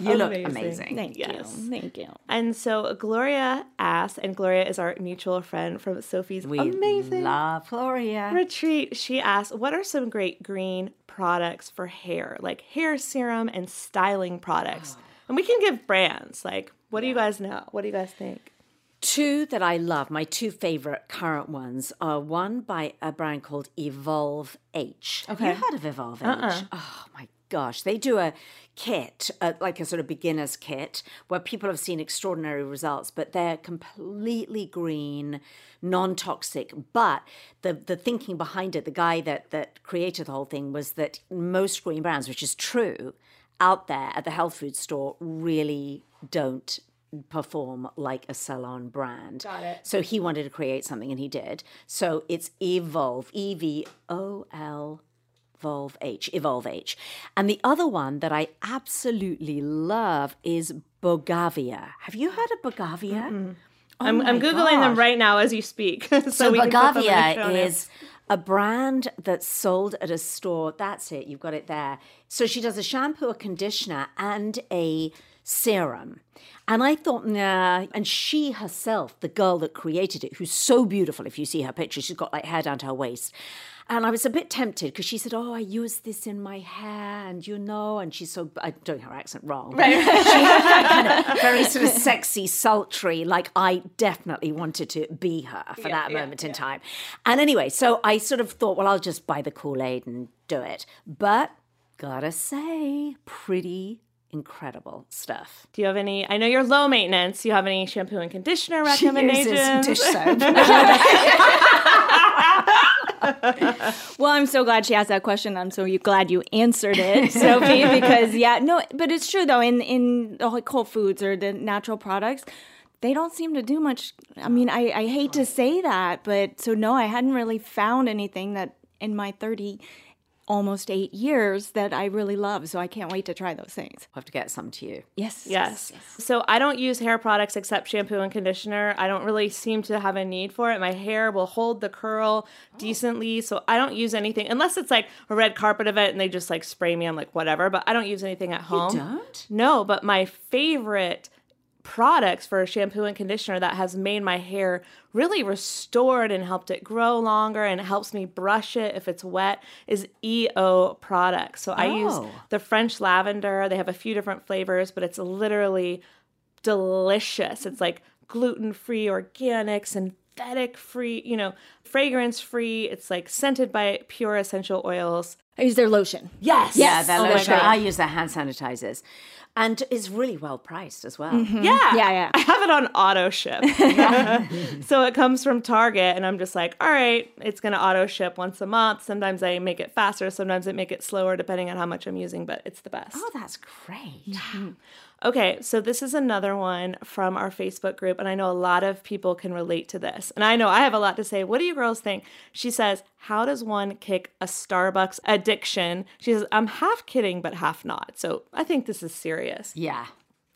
You look Amazing. amazing. Thank Yes. you. Thank you. And so Gloria asked, and Gloria is our mutual friend from Sophie's We amazing love Gloria. retreat. She asked, What are some great green products for hair, like hair serum and styling products? [GASPS] And we can give brands. Like, what do you guys know? What do you guys think? Two that I love, my two favorite current ones, are one by a brand called Evolve H. Have you heard of Evolve H? Uh-uh. Oh my gosh. They do a kit, uh, like a sort of beginner's kit, where people have seen extraordinary results, but they're completely green, non toxic. But the, the thinking behind it, the guy that, that created the whole thing, was that most green brands, which is true, out there at the health food store really don't perform like a salon brand. Got it. So he wanted to create something and he did. So it's Evolve, E V O L Evolve H, Evolve H. And the other one that I absolutely love is Bogavia. Have you heard of Bogavia? Oh I'm, I'm Googling them right now as you speak. [LAUGHS] so So we can put them the show Bogavia is a brand that's sold at a store. That's it. You've got it there. So she does a shampoo, a conditioner, and a serum. And I thought, nah. And she herself, the girl that created it, who's so beautiful, if you see her picture, she's got like hair down to her waist. And I was a bit tempted because she said, "Oh, I use this in my hair, and you know." And she's so I'm doing her accent wrong. Right. she had that kind of very sort of sexy, sultry. Like I definitely wanted to be her for that moment in time. And anyway, so I sort of thought, well, I'll just buy the Kool Aid and do it. But gotta say, pretty incredible stuff. Do you have any? I know you're low maintenance. Do you have any shampoo and conditioner recommendations? She uses dish soap. [LAUGHS] [LAUGHS] Well, I'm so glad she asked that question. I'm so glad you answered it, Sophie, [LAUGHS] because yeah, no, but it's true though. In in the like Whole Foods or the natural products, they don't seem to do much. I mean, I I hate to say that, but so no, I hadn't really found anything that in my 30 almost 8 years that I really love. So I can't wait to try those things. I'll have to get some to you. Yes. Yes. So I don't use hair products except shampoo and conditioner. I don't really seem to have a need for it. My hair will hold the curl decently. So I don't use anything unless it's like a red carpet event and they just like spray me. I'm like, whatever. But I don't use anything at home. You don't? No, but my favorite products for a shampoo and conditioner that has made my hair really restored and helped it grow longer and helps me brush it if it's wet is EO products. So I use Oh. the French lavender. They have a few different flavors, but it's literally delicious. It's like gluten free, organic, synthetic free, you know, fragrance free. It's like scented by pure essential oils. I use their lotion. Yes. Yeah, they're Oh lotion. I use their hand sanitizers. And it's really well priced as well. Mm-hmm. Yeah. Yeah, yeah. I have it on auto ship. [LAUGHS] [LAUGHS] so it comes from Target and I'm just like, all right, it's going to auto ship once a month. Sometimes I make it faster, sometimes I make it slower depending on how much I'm using, but it's the best. Oh, that's great. Okay, so this is another one from our Facebook group, and I know a lot of people can relate to this. And I know I have a lot to say. What do you girls think? She says, How does one kick a Starbucks addiction? She says, I'm half kidding, but half not. So I think this is serious. Yeah.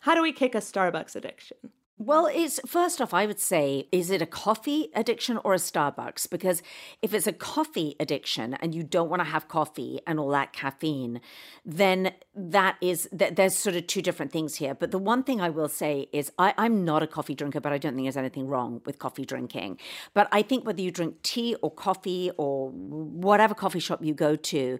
How do we kick a Starbucks addiction? Well, it's first off, I would say, is it a coffee addiction or a Starbucks? Because if it's a coffee addiction and you don't want to have coffee and all that caffeine, then that is th- there's sort of two different things here. But the one thing I will say is I, I'm not a coffee drinker, but I don't think there's anything wrong with coffee drinking. But I think whether you drink tea or coffee or whatever coffee shop you go to,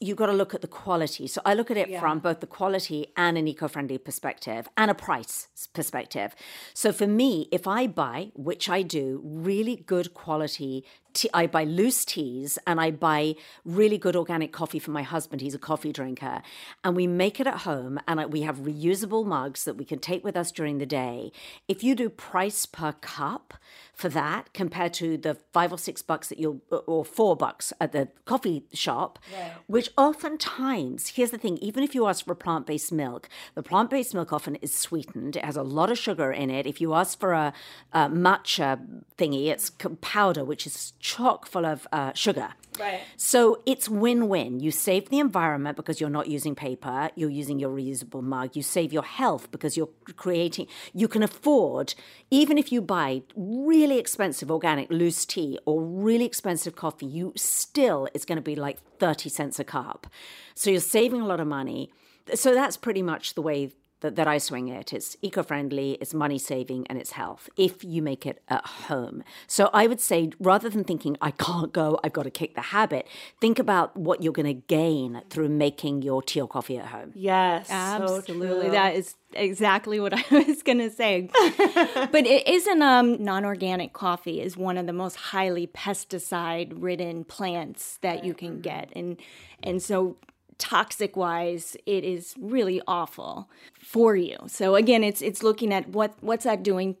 you've got to look at the quality. So I look at it from both the quality and an eco friendly perspective and a price perspective. So for me, if I buy, which I do, really good quality tea, I buy loose teas and I buy really good organic coffee for my husband. He's a coffee drinker. And we make it at home and I- we have reusable mugs that we can take with us during the day. If you do price per cup for that compared to the five or six bucks that you'll, uh, or four bucks at the coffee shop, which oftentimes, here's the thing, even if you ask for plant based milk, the plant based milk often is sweetened. It has a lot of sugar in it. If you ask for a, a matcha thingy, it's powder, which is chock full of uh, sugar. Right. So it's win win. You save the environment because you're not using paper, you're using your reusable mug. You save your health because you're creating, you can afford, even if you buy really expensive organic loose tea or really expensive coffee, you still, it's going to be like 30 cents a cup. So you're saving a lot of money. So that's pretty much the way that, that I swing it. It's eco friendly, it's money saving, and it's health if you make it at home. So I would say rather than thinking, I can't go, I've got to kick the habit, think about what you're going to gain through making your tea or coffee at home. Yes. so Absolutely. true. that is exactly what [LAUGHS] I was going to say. [LAUGHS] but it isn't um non-organic coffee is one of the most highly pesticide ridden plants that you can get and and so toxic wise it is really awful for you. So again it's it's looking at what what's that doing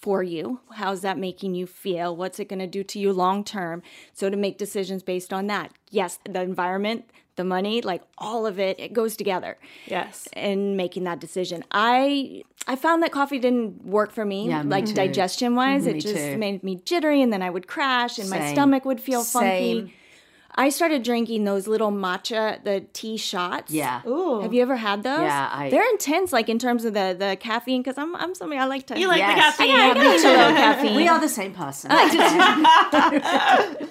for you? How's that making you feel? What's it going to do to you long term? So to make decisions based on that. Yes, the environment, the money, like all of it, it goes together. Yes. In making that decision, I I found that coffee didn't work for me, Yeah, me like too. digestion wise. Mm-hmm, me It just too. made me jittery, and then I would crash, and my stomach would feel funky. Same. I started drinking those little matcha, the tea shots. Yeah. Ooh. Have you ever had those? Yeah, I- They're intense, like in terms of the the caffeine, because I'm I'm somebody I like to. You like the caffeine? I got a little caffeine. We are the same person. [LAUGHS]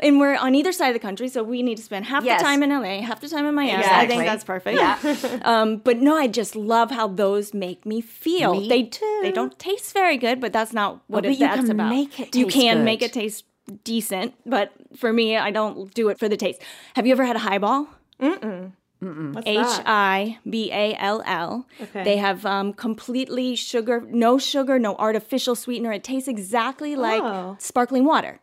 and we're on either side of the country, so we need to spend half Yes. the time in LA, half the time in Miami. I think that's perfect. Yeah. [LAUGHS] Um, but no, I just love how those make me feel. Me they too. They don't taste very good, but that's not what but it, you that's can about. make it you taste can good. make it taste decent, but for me, I don't do it for the taste. Have you ever had a Hiball? What's H that? I B A L L. Okay. They have um, completely sugar, no sugar, no artificial sweetener. It tastes exactly like Oh. sparkling water.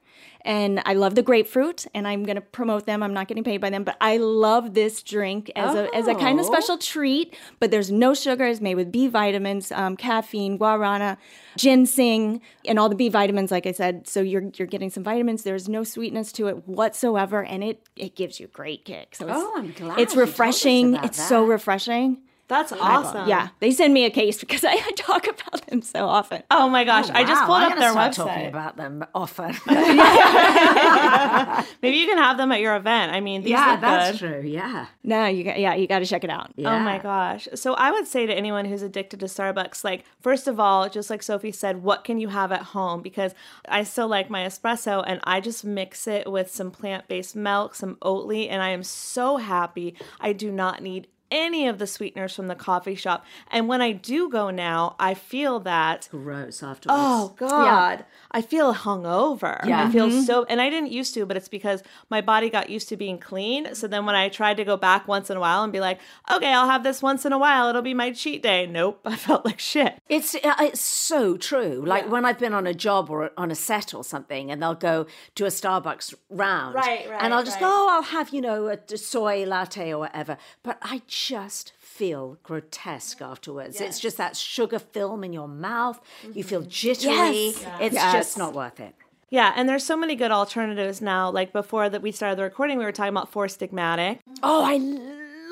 And I love the grapefruit, and I'm going to promote them. I'm not getting paid by them, but I love this drink as a as a kind of Oh. special treat. But there's no sugar. It's made with B vitamins, um, caffeine, guarana, ginseng, and all the B vitamins. Like I said, so you're you're getting some vitamins. There's no sweetness to it whatsoever, and it it gives you great kicks. So Oh, I'm glad it's refreshing. It's so refreshing. That's oh awesome. Yeah, they send me a case because [LAUGHS] I talk about them so often. Oh my gosh. I just Wow, pulled I'm up gonna their start website. talking about them often. [LAUGHS] [LAUGHS] Maybe you can have them at your event. I mean, these yeah, look that's good. true. Yeah. No, you got yeah, you got to check it out. yeah. Oh my gosh. So I would say to anyone who's addicted to Starbucks, like, first of all, just like Sophie said, what can you have at home? Because I still like my espresso and I just mix it with some plant based milk, some Oatly, and I am so happy. I do not need any of the sweeteners from the coffee shop. And when I do go now, I feel that Gross afterwards. Oh God, I feel hungover. Yeah. I feel so, and I didn't used to, but it's because my body got used to being clean. So then when I tried to go back once in a while and be like, okay, I'll have this once in a while, it'll be my cheat day. Nope, [LAUGHS] I felt like shit. It's uh, it's so true. Like when I've been on a job or on a set or something, and they'll go to a Starbucks round, Right, right, and I'll just right. go, oh, I'll have you know a, a soy latte or whatever. But I just feel grotesque afterwards. It's just that sugar film in your mouth. You feel mm-hmm. jittery. Yes. It's Yes. just not worth it. Yeah, and there's so many good alternatives now. Like before that we started the recording, we were talking about Four Sigmatic. Oh, I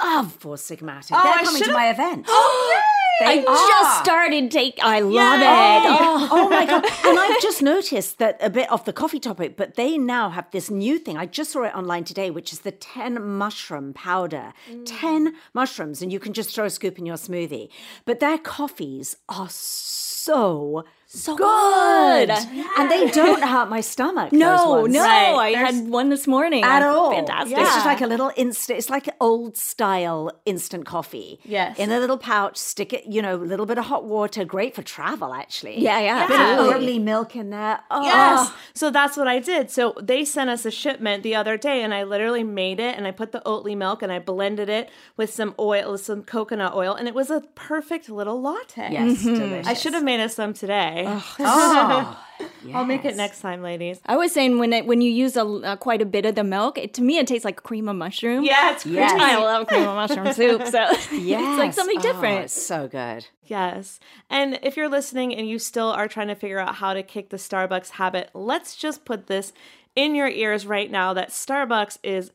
love Four Sigmatic. Oh, They're I coming to should've- my event. [GASPS] Oh, I They just are. started take. I love Yay! it. Oh, [LAUGHS] oh my god! And I've just noticed that a bit off the coffee topic, but they now have this new thing. I just saw it online today, which is the ten mushroom powder. Mm. Ten mushrooms, and you can just throw a scoop in your smoothie. But their coffees are so So good, good. and they don't hurt my stomach. No, no, Right. I There's- had one this morning. at all. Fantastic. It's just like a little instant. It's like old style instant coffee. Yes. In a little pouch, stick it. You know, a little bit of hot water. Great for travel, actually. Yeah, yeah, A bit of milk in there. Oh, Yes. So that's what I did. So they sent us a shipment the other day, and I literally made it, and I put the Oatly milk, and I blended it with some oil, some coconut oil, and it was a perfect little latte. Yes, mm-hmm. delicious. I should have made us some today. Oh, [LAUGHS] I'll make it next time, ladies. I was saying when it when you use a uh, quite a bit of the milk, it, to me it tastes like cream of mushroom. Yeah, it's Yes. I love cream of mushroom [LAUGHS] soup, so [LAUGHS] it's like Yes. something Oh, different. it's so good. Yes. And if you're listening and you still are trying to figure out how to kick the Starbucks habit, let's just put this in your ears right now that Starbucks is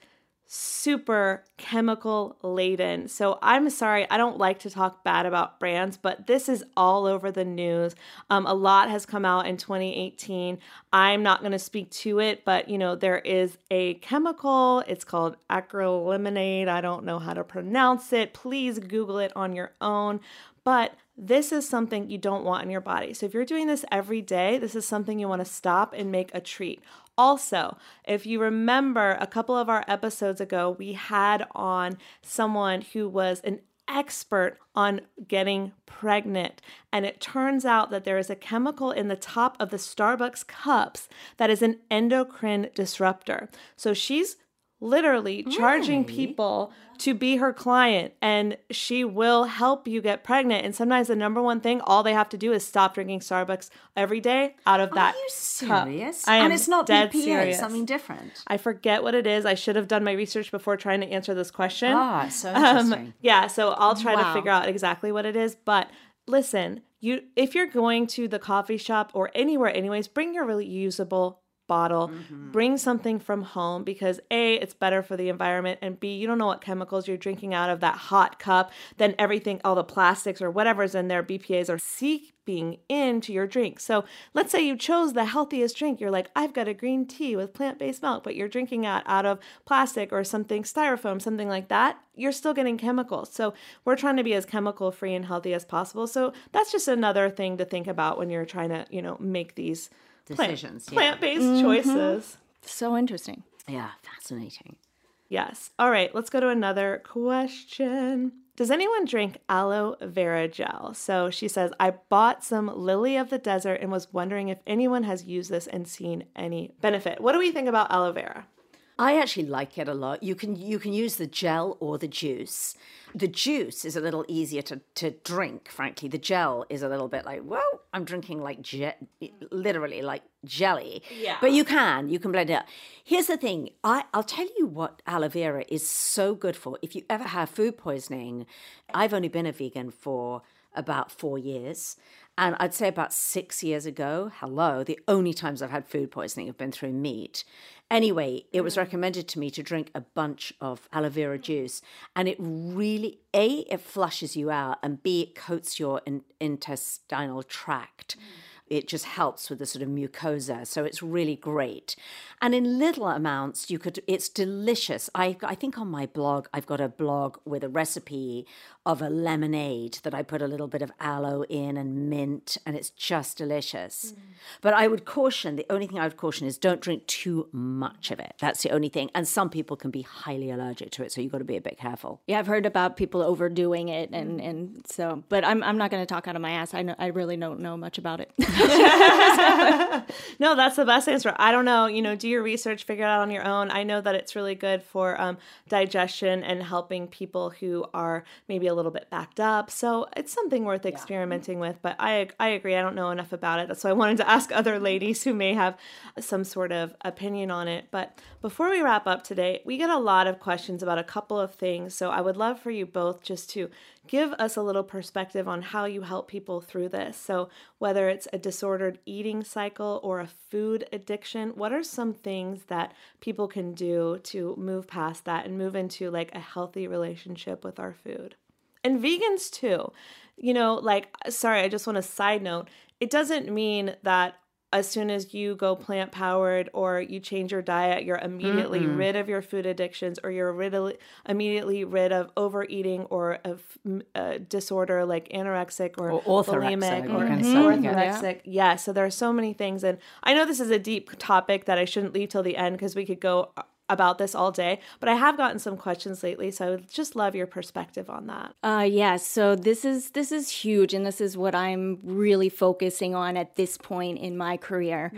super chemical laden. So I'm sorry, I don't like to talk bad about brands, but this is all over the news. Um, a lot has come out in 2018. I'm not going to speak to it, but you know, there is a chemical. It's called acrylemonade. I don't know how to pronounce it. Please Google it on your own. But this is something you don't want in your body. So if you're doing this every day, this is something you want to stop and make a treat. Also, if you remember a couple of our episodes ago, we had on someone who was an expert on getting pregnant. And it turns out that there is a chemical in the top of the Starbucks cups that is an endocrine disruptor. So she's literally charging people to be her client and she will help you get pregnant and sometimes the number one thing all they have to do is stop drinking starbucks every day out of that Are you cup. serious? I am and it's not dead BPA, serious. it's something different. I forget what it is. I should have done my research before trying to answer this question. Ah, [LAUGHS] so Um, interesting. yeah, so I'll try to figure out exactly what it is. But listen, you if you're going to the coffee shop or anywhere, anyways, bring your reusable bottle. Mm-hmm. Bring something from home because A, it's better for the environment, and B, you don't know what chemicals you're drinking out of that hot cup. Then everything, all the plastics or whatever's in there, BPAs are seeping into your drink. So let's say you chose the healthiest drink. You're like, I've got a green tea with plant based milk, but you're drinking it out of plastic or something styrofoam, something like that. You're still getting chemicals. So we're trying to be as chemical free and healthy as possible. So that's just another thing to think about when you're trying to, you know, make these Decisions, plant based mm-hmm. choices. So interesting. Yeah, fascinating. Yes. All right, let's go to another question. Does anyone drink aloe vera gel? So she says, I bought some lily of the desert and was wondering if anyone has used this and seen any benefit. What do we think about aloe vera? I actually like it a lot. You can you can use the gel or the juice. The juice is a little easier to, to drink, frankly. The gel is a little bit like, well, I'm drinking like je- literally like jelly. Yeah. But you can, you can blend it up. Here's the thing. I, I'll tell you what aloe vera is so good for. If you ever have food poisoning, I've only been a vegan for about four years. And I'd say about six years ago, hello, the only times I've had food poisoning have been through meat. Anyway, it was recommended to me to drink a bunch of aloe vera juice. And it really, A, it flushes you out, and B, it coats your in- intestinal tract. Mm. It just helps with the sort of mucosa. So it's really great. And in little amounts, you could, it's delicious. I, I think on my blog, I've got a blog with a recipe of a lemonade that I put a little bit of aloe in and mint, and it's just delicious. But I would caution the only thing I would caution is don't drink too much of it. That's the only thing. And some people can be highly allergic to it. So you've got to be a bit careful. Yeah, I've heard about people overdoing it, and and so, but I'm I'm not going to talk out of my ass. I know I really don't know much about it. [LAUGHS] No, that's the best answer. I don't know. You know, do your research, figure it out on your own. I know that it's really good for um, digestion and helping people who are maybe a little bit backed up. So it's something worth experimenting with. But I I agree. I don't know enough about it. That's why I wanted to ask other mm-hmm. ladies who may have some sort of opinion on it. But before we wrap up today, we get a lot of questions about a couple of things. So I would love for you both just to give us a little perspective on how you help people through this. So, whether it's a disordered eating cycle or a food addiction, what are some things that people can do to move past that and move into like a healthy relationship with our food? And vegans too. You know, like, sorry, I just want to side note it doesn't mean that as soon as you go plant powered or you change your diet, you're immediately Mm-mm. rid of your food addictions or you're rid of, immediately rid of overeating or of uh, disorder like anorexic or, Or orthorexic, bulimic or say, orthorexic. Yeah. so there are so many things. And I know this is a deep topic that I shouldn't leave till the end because we could go about this all day, but I have gotten some questions lately. So I would just love your perspective on that. Uh, yeah, so this is this is huge, and this is what I'm really focusing on at this point in my career,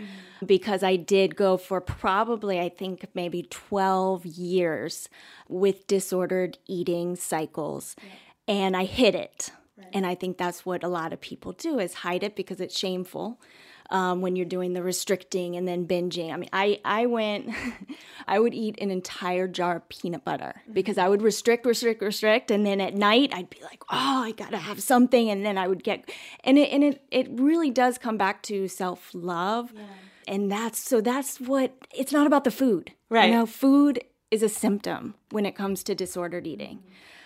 because I did go for probably I think maybe 12 years with disordered eating cycles, and I hid it, and I think that's what a lot of people do is hide it because it's shameful. Um, when you're doing the restricting and then binging. I mean, I, I went, [LAUGHS] I would eat an entire jar of peanut butter because I would restrict, restrict, restrict. And then at night, I'd be like, oh, I gotta have something. And then I would get, and it, and it, it really does come back to self love. And that's, so that's what, it's not about the food. Right. You know, food is a symptom when it comes to disordered eating.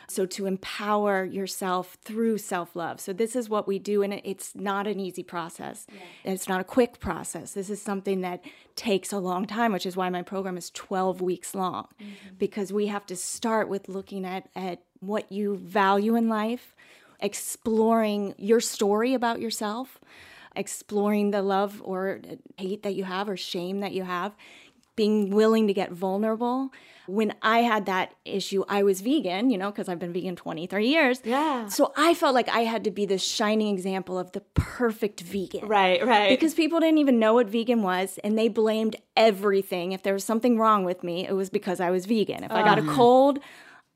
So, to empower yourself through self love. So, this is what we do, and it's not an easy process. It's not a quick process. This is something that takes a long time, which is why my program is 12 weeks long, mm-hmm. because we have to start with looking at, at what you value in life, exploring your story about yourself, exploring the love or hate that you have or shame that you have, being willing to get vulnerable. When I had that issue, I was vegan, you know, because I've been vegan 23 years. Yeah. So I felt like I had to be this shining example of the perfect vegan. Right, right. Because people didn't even know what vegan was and they blamed everything. If there was something wrong with me, it was because I was vegan. If I got a cold,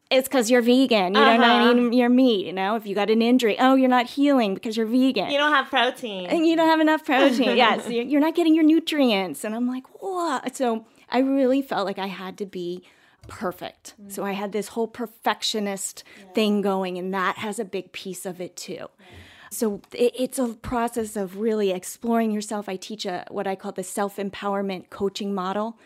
it's because you're vegan. You don't Uh-huh. eat your meat. You know, if you got an injury, oh, you're not healing because you're vegan you don't have protein. and you don't have enough protein. [LAUGHS] yes, you- you're not getting your nutrients. And I'm like, what? So I really felt like I had to be perfect. Mm. So I had this whole perfectionist thing going, and that has a big piece of it too. So it, it's a process of really exploring yourself. I teach a what I call the self empowerment coaching model.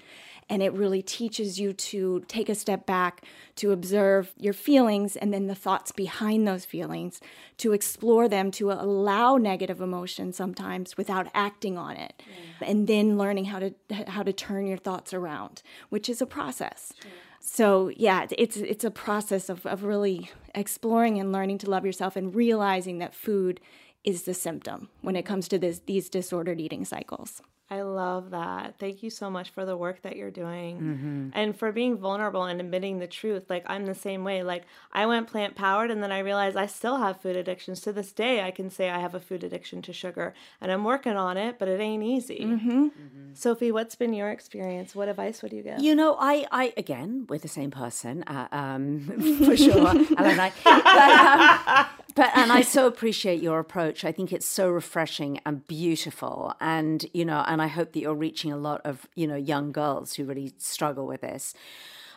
And it really teaches you to take a step back, to observe your feelings and then the thoughts behind those feelings, to explore them, to allow negative emotion sometimes without acting on it, and then learning how to how to turn your thoughts around, which is a process. So yeah, it's it's a process of, of really exploring and learning to love yourself and realizing that food is the symptom when it comes to this these disordered eating cycles. I love that. Thank you so much for the work that you're doing Mm-hmm. and for being vulnerable and admitting the truth. Like, I'm the same way. Like, I went plant powered and then I realized I still have food addictions. To this day, I can say I have a food addiction to sugar and I'm working on it, but it ain't easy. Mm-hmm. Sophie, what's been your experience? What advice would you give? You know, I, I again, we're the same person, uh, um, [LAUGHS] for sure, [LAUGHS] Ella and I. But, um, but and I so appreciate your approach. I think it's so refreshing and beautiful, and you know, and I hope that you're reaching a lot of you know young girls who really struggle with this.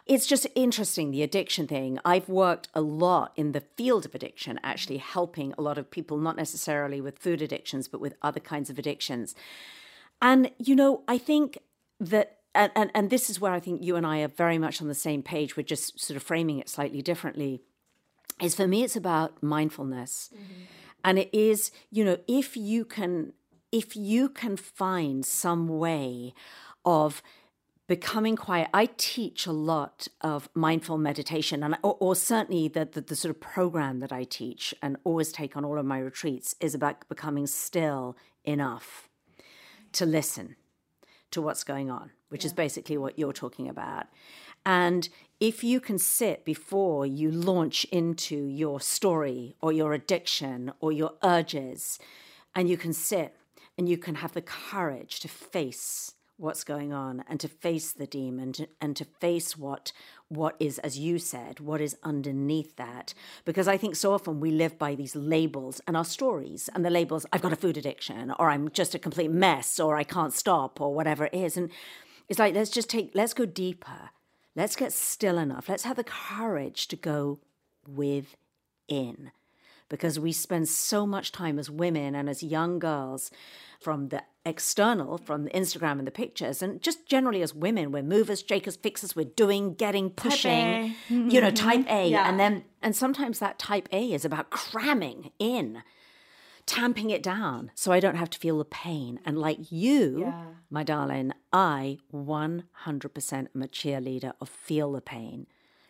It's just interesting, the addiction thing. I've worked a lot in the field of addiction, actually helping a lot of people, not necessarily with food addictions, but with other kinds of addictions. And, you know, I think that, and, and, and this is where I think you and I are very much on the same page. We're just sort of framing it slightly differently. Is for me, it's about mindfulness. Mm-hmm. And it is, you know, if you can, if you can find some way of becoming quiet. I teach a lot of mindful meditation, and or, or certainly the, the the sort of program that I teach and always take on all of my retreats is about becoming still enough to listen to what's going on, which is basically what you're talking about. And if you can sit before you launch into your story or your addiction or your urges, and you can sit and you can have the courage to face what's going on and to face the demon to, and to face what what is as you said what is underneath that. Because i think so often we live by these labels and our stories and the labels i've got a food addiction or i'm just a complete mess or i can't stop or whatever it is. And it's like let's just take let's go deeper. Let's get still enough. Let's have the courage to go within because we spend so much time as women and as young girls from the external, from the Instagram and the pictures, and just generally as women, we're movers, shakers, fixers, we're doing, getting, pushing, you know, type A. [LAUGHS] Yeah. And then, and sometimes that type A is about cramming in tamping it down so I don't have to feel the pain. And like you, Yeah. my darling, I 100% am a cheerleader of feel the pain,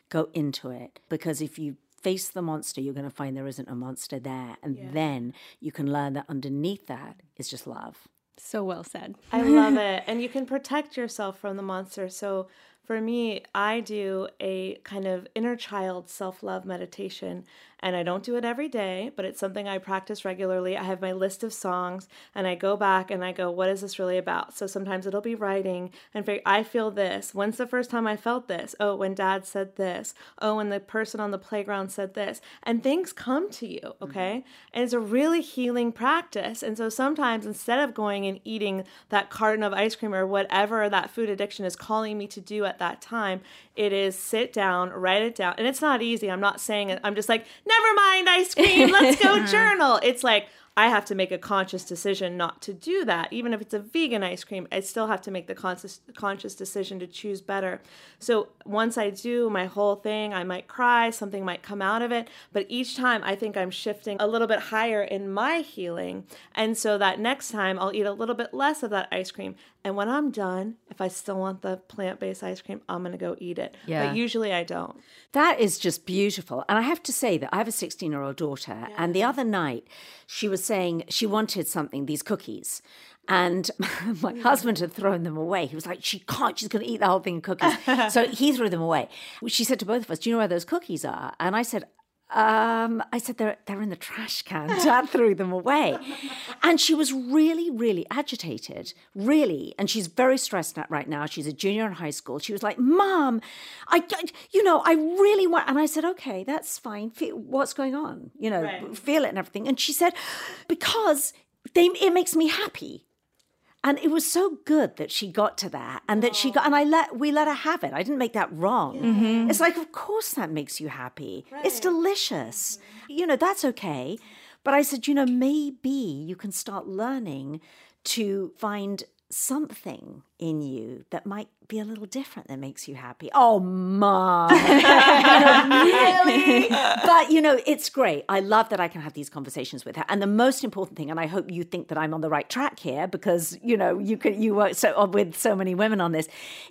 go into it. Because if you face the monster, you're going to find there isn't a monster there. And then you can learn that underneath that is just love. So well said. [LAUGHS] I love it. And you can protect yourself from the monster. So for me, I do a kind of inner child self love meditation. And I don't do it every day, but it's something I practice regularly. I have my list of songs and I go back and I go, what is this really about? So sometimes it'll be writing and figure, I feel this. When's the first time I felt this? Oh, when dad said this. Oh, when the person on the playground said this. And things come to you, mm-hmm. okay? And it's a really healing practice. And so sometimes instead of going and eating that carton of ice cream or whatever that food addiction is calling me to do at that time, it is sit down, write it down. And it's not easy. I'm not saying it. I'm just like, never mind ice cream. Let's go [LAUGHS] journal. It's like, I have to make a conscious decision not to do that. Even if it's a vegan ice cream, I still have to make the conscious conscious decision to choose better. So once I do my whole thing, I might cry, something might come out of it, but each time I think I'm shifting a little bit higher in my healing. And so that next time I'll eat a little bit less of that ice cream. And when I'm done, if I still want the plant-based ice cream, I'm going to go eat it. Yeah. But usually I don't. That is just beautiful. And I have to say that I have a 16 year old daughter, and the other night she was saying she wanted something, these cookies. And [LAUGHS] my husband had thrown them away. He was like, She can't, she's going to eat the whole thing of cookies. [LAUGHS] so he threw them away. She said to both of us, Do you know where those cookies are? And I said, um, I said they're they're in the trash can. [LAUGHS] Dad threw them away, and she was really, really agitated, really, and she's very stressed out right now. She's a junior in high school. She was like, "Mom, I, you know, I really want," and I said, "Okay, that's fine. What's going on? You know, feel it and everything." And she said, "Because they, it makes me happy." And it was so good that she got to that and that she got and I let we let her have it. I didn't make that wrong. Mm-hmm. It's like of course that makes you happy. It's delicious. Mm-hmm. You know, that's okay. But I said, you know, maybe you can start learning to find something in you that might be a little different that makes you happy. Oh, mom. [LAUGHS] really? But, you know, it's great. I love that I can have these conversations with her. And the most important thing, and I hope you think that I'm on the right track here because, you know, you can, you work so uh, with so many women on this,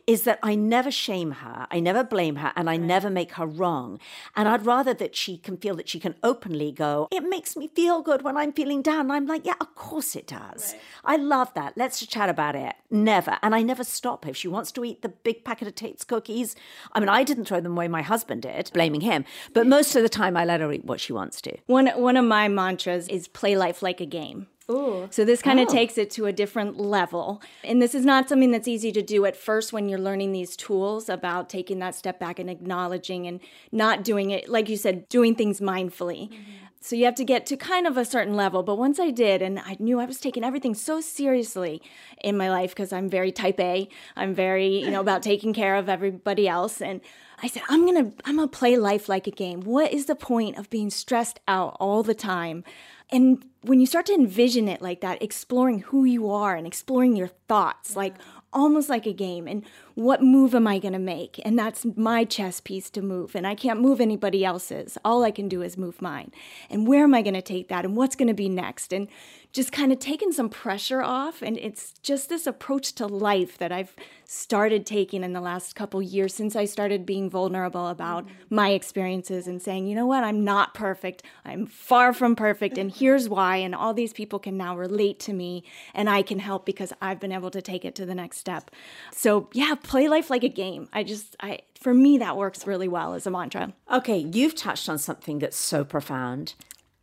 is that I never shame her. I never blame her and I never make her wrong. And I'd rather that she can feel that she can openly go, it makes me feel good when I'm feeling down. And I'm like, yeah, of course it does. I love that. Let's chat about it. Never. And I never stop her. If she wants to eat the big packet of Tate's cookies, I mean, I didn't throw them away. My husband did, blaming him. But most of the time, I let her eat what she wants to. One one of my mantras is play life like a game. Ooh. So this kind of oh. takes it to a different level. And this is not something that's easy to do at first when you're learning these tools about taking that step back and acknowledging and not doing it like you said, doing things mindfully. Mm-hmm. So you have to get to kind of a certain level. But once I did, and I knew I was taking everything so seriously in my life because I'm very type A. I'm very, you know, about taking care of everybody else. And I said, I'm gonna I'm gonna play life like a game. What is the point of being stressed out all the time? And when you start to envision it like that, exploring who you are and exploring your thoughts, like almost like a game, and what move am I gonna make? And that's my chess piece to move, and I can't move anybody else's. All I can do is move mine. And where am I gonna take that? And what's gonna be next? And just kind of taking some pressure off. And it's just this approach to life that I've started taking in the last couple years since I started being vulnerable about mm-hmm. my experiences and saying, you know what, I'm not perfect. I'm far from perfect. And [LAUGHS] here's why. And all these people can now relate to me and I can help because I've been able to take it to the next step. So, yeah, play life like a game. I just, I, for me, that works really well as a mantra. Okay, you've touched on something that's so profound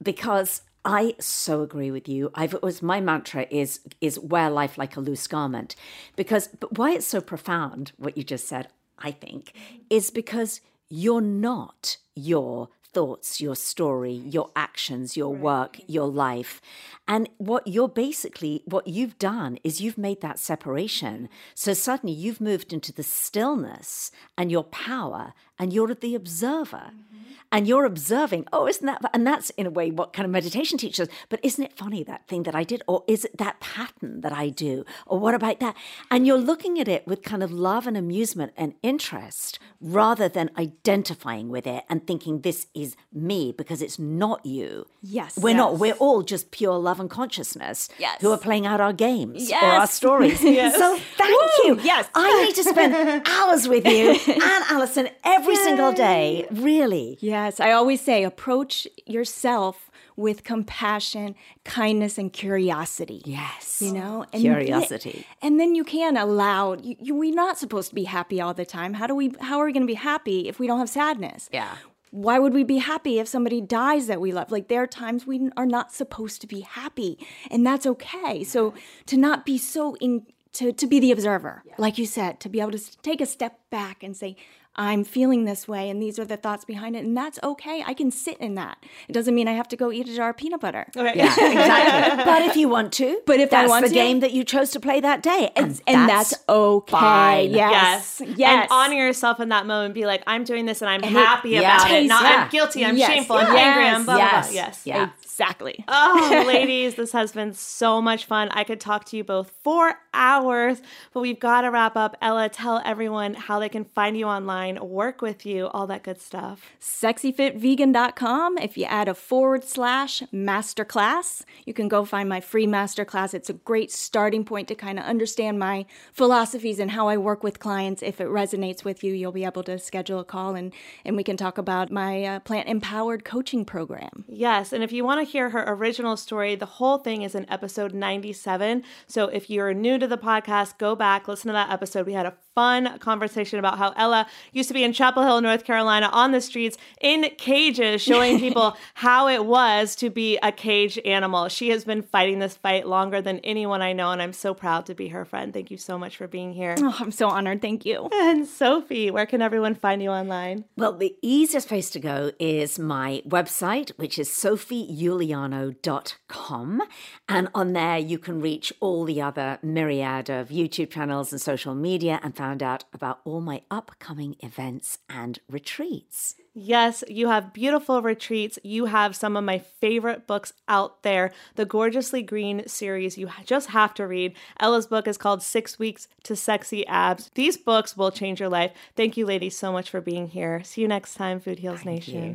because I so agree with you. I've always my mantra is is wear life like a loose garment, because but why it's so profound what you just said, I think, is because you're not your thoughts, your story, your actions, your work, your life. And what you're basically, what you've done is you've made that separation. So suddenly you've moved into the stillness and your power, and you're the observer. Mm-hmm. And you're observing, oh, isn't that, and that's in a way what kind of meditation teaches. But isn't it funny that thing that I did? Or is it that pattern that I do? Or what about that? And you're looking at it with kind of love and amusement and interest rather than identifying with it and thinking this is me because it's not you. Yes. We're not. We're all just pure love and consciousness Yes. who are playing out our games or our stories. [LAUGHS] Yes. So thank you. Yes. I need to spend [LAUGHS] hours with you and Allison every single day. Really. Yes, I always say approach yourself with compassion, kindness, and curiosity. Yes. You know, and Curiosity. and then you can allow. You, you, we're not supposed to be happy all the time. How do we? How are we going to be happy if we don't have sadness? Yeah. Why would we be happy if somebody dies that we love? Like there are times we are not supposed to be happy, and that's okay. So to not be so in to to be the observer, like you said, to be able to take a step back and say. I'm feeling this way, and these are the thoughts behind it, and that's okay. I can sit in that. It doesn't mean I have to go eat a jar of peanut butter. Okay. Yeah, [LAUGHS] exactly. but if you want to, But if I that's want the to- game that you chose to play that day, and, and that's, okay. fine. Yes. Yes. Yes. And honor yourself in that moment. Be like, I'm doing this and I'm And it happy yeah. about it. Not Yeah. I'm guilty, I'm Yes. shameful, I'm Yes. angry, I'm blah, blah, Yes. blah. Yes. Yeah. Exactly. Oh, [LAUGHS] ladies, this has been so much fun. I could talk to you both for hours, but we've got to wrap up. Ella, tell everyone how they can find you online, work with you, all that good stuff. sexyfitvegan.com. If you add a forward slash masterclass, you can go find my free masterclass. It's a great starting point to kind of understand my philosophies and how I work with clients. If it resonates with you, you'll be able to schedule a call and, and we can talk about my uh, plant empowered coaching program. Yes, and if you want to hear her original story, the whole thing is in episode 97. So if you're new to the podcast, go back, listen to that episode. We had a fun conversation about how Ella used to be in Chapel Hill, North Carolina, on the streets in cages, showing people [LAUGHS] how it was to be a cage animal. She has been fighting this fight longer than anyone I know, and I'm so proud to be her friend. Thank you so much for being here. Oh, I'm so honored. Thank you. And Sophie, where can everyone find you online? Well, the easiest place to go is my website, which is sophieuliano.com. And on there, you can reach all the other myriad of YouTube channels and social media and find out about all my upcoming events and retreats. Yes, you have beautiful retreats. You have some of my favorite books out there. The Gorgeously Green series you just have to read. Ella's book is called Six Weeks to Sexy Abs. These books will change your life. Thank you, ladies, so much for being here. See you next time, Food Heals Nation.